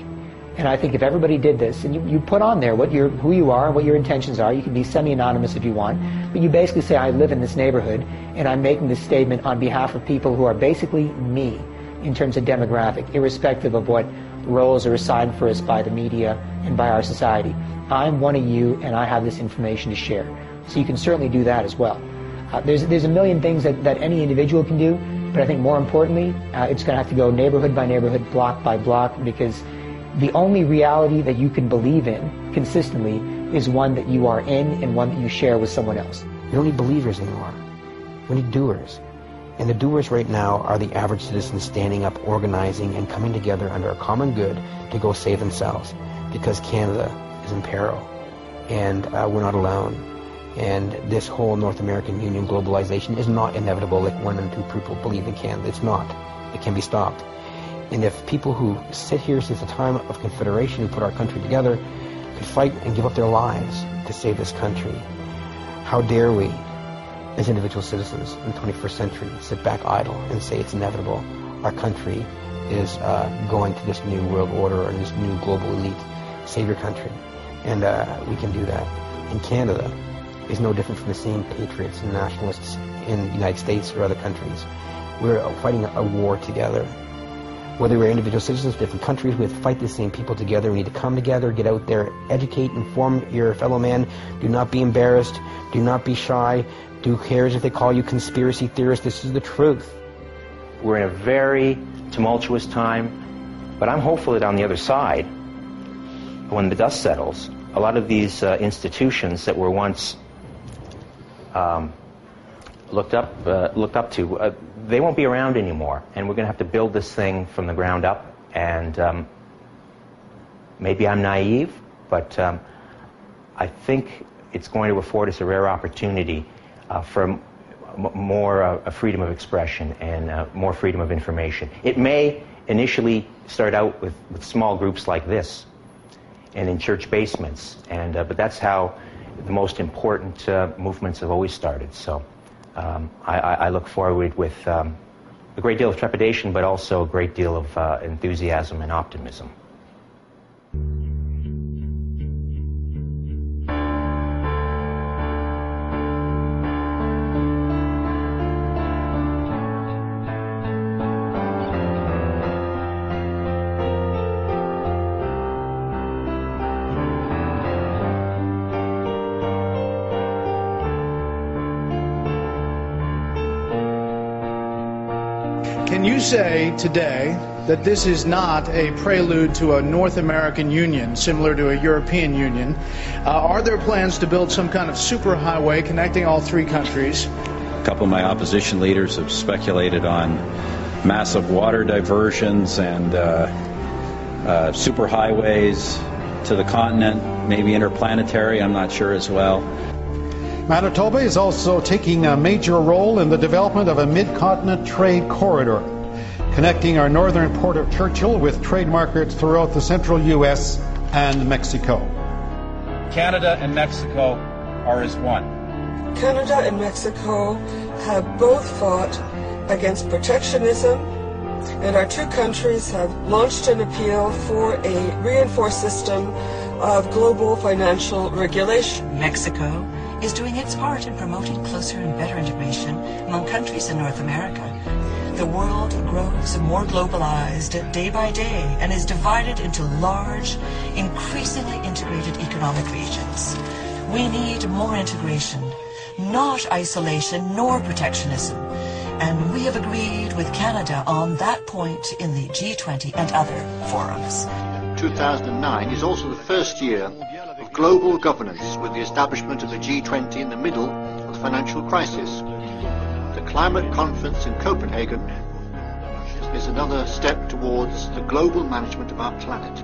And I think if everybody did this, and you, you put on there what your, who you are, and what your intentions are, you can be semi-anonymous if you want, but you basically say, I live in this neighborhood, and I'm making this statement on behalf of people who are basically me in terms of demographic, irrespective of what roles are assigned for us by the media and by our society. I'm one of you, and I have this information to share. So you can certainly do that as well. Uh, there's, there's a million things that, that any individual can do, but I think more importantly, uh, it's going to have to go neighborhood by neighborhood, block by block, because the only reality that you can believe in consistently is one that you are in and one that you share with someone else. Don't need believers anymore. We need doers. And the doers right now are the average citizens standing up, organizing, and coming together under a common good to go save themselves. Because Canada is in peril. And uh, we're not alone. And this whole North American Union globalization is not inevitable like one and two people believe it can. It's not. It can be stopped. And if people who sit here since the time of Confederation, who put our country together, could fight and give up their lives to save this country, how dare we, as individual citizens in the 21st century, sit back idle and say it's inevitable? Our country is uh, going to this new world order or this new global elite. Save your country. And uh, we can do that. In Canada, is no different from the same patriots and nationalists in the United States or other countries. We're fighting a war together. Whether we're individual citizens of different countries, we have to fight the same people together. We need to come together, get out there, educate, inform your fellow man. Do not be embarrassed. Do not be shy. Do cares if they call you conspiracy theorist? This is the truth. We're in a very tumultuous time, but I'm hopeful that on the other side, when the dust settles, a lot of these uh, institutions that were once um, looked up uh, looked up to, uh, they won't be around anymore, and we're going to have to build this thing from the ground up. And um, maybe I'm naive, but um, I think it's going to afford us a rare opportunity for m- more uh, freedom of expression and uh, more freedom of information. It may initially start out with, with small groups like this and in church basements, and uh, but that's how the most important uh, movements have always started. So um, I, I, look forward with um, a great deal of trepidation, but also a great deal of uh, enthusiasm and optimism. Say today that this is not a prelude to a North American Union similar to a European Union. Uh, are there plans to build some kind of superhighway connecting all three countries? A couple of my opposition leaders have speculated on massive water diversions and uh, uh, superhighways to the continent, maybe interplanetary, I'm not sure as well. Manitoba is also taking a major role in the development of a mid-continent trade corridor, connecting our northern port of Churchill with trade markets throughout the central U.S. and Mexico. Canada and Mexico are as one. Canada and Mexico have both fought against protectionism, and our two countries have launched an appeal for a reinforced system of global financial regulation. Mexico is doing its part in promoting closer and better integration among countries in North America. The world grows more globalized day by day and is divided into large, increasingly integrated economic regions. We need more integration, not isolation nor protectionism. And we have agreed with Canada on that point in the G20 and other forums. 2009 is also the first year of global governance with the establishment of the G20 in the middle of the financial crisis. Climate conference in Copenhagen is another step towards the global management of our planet.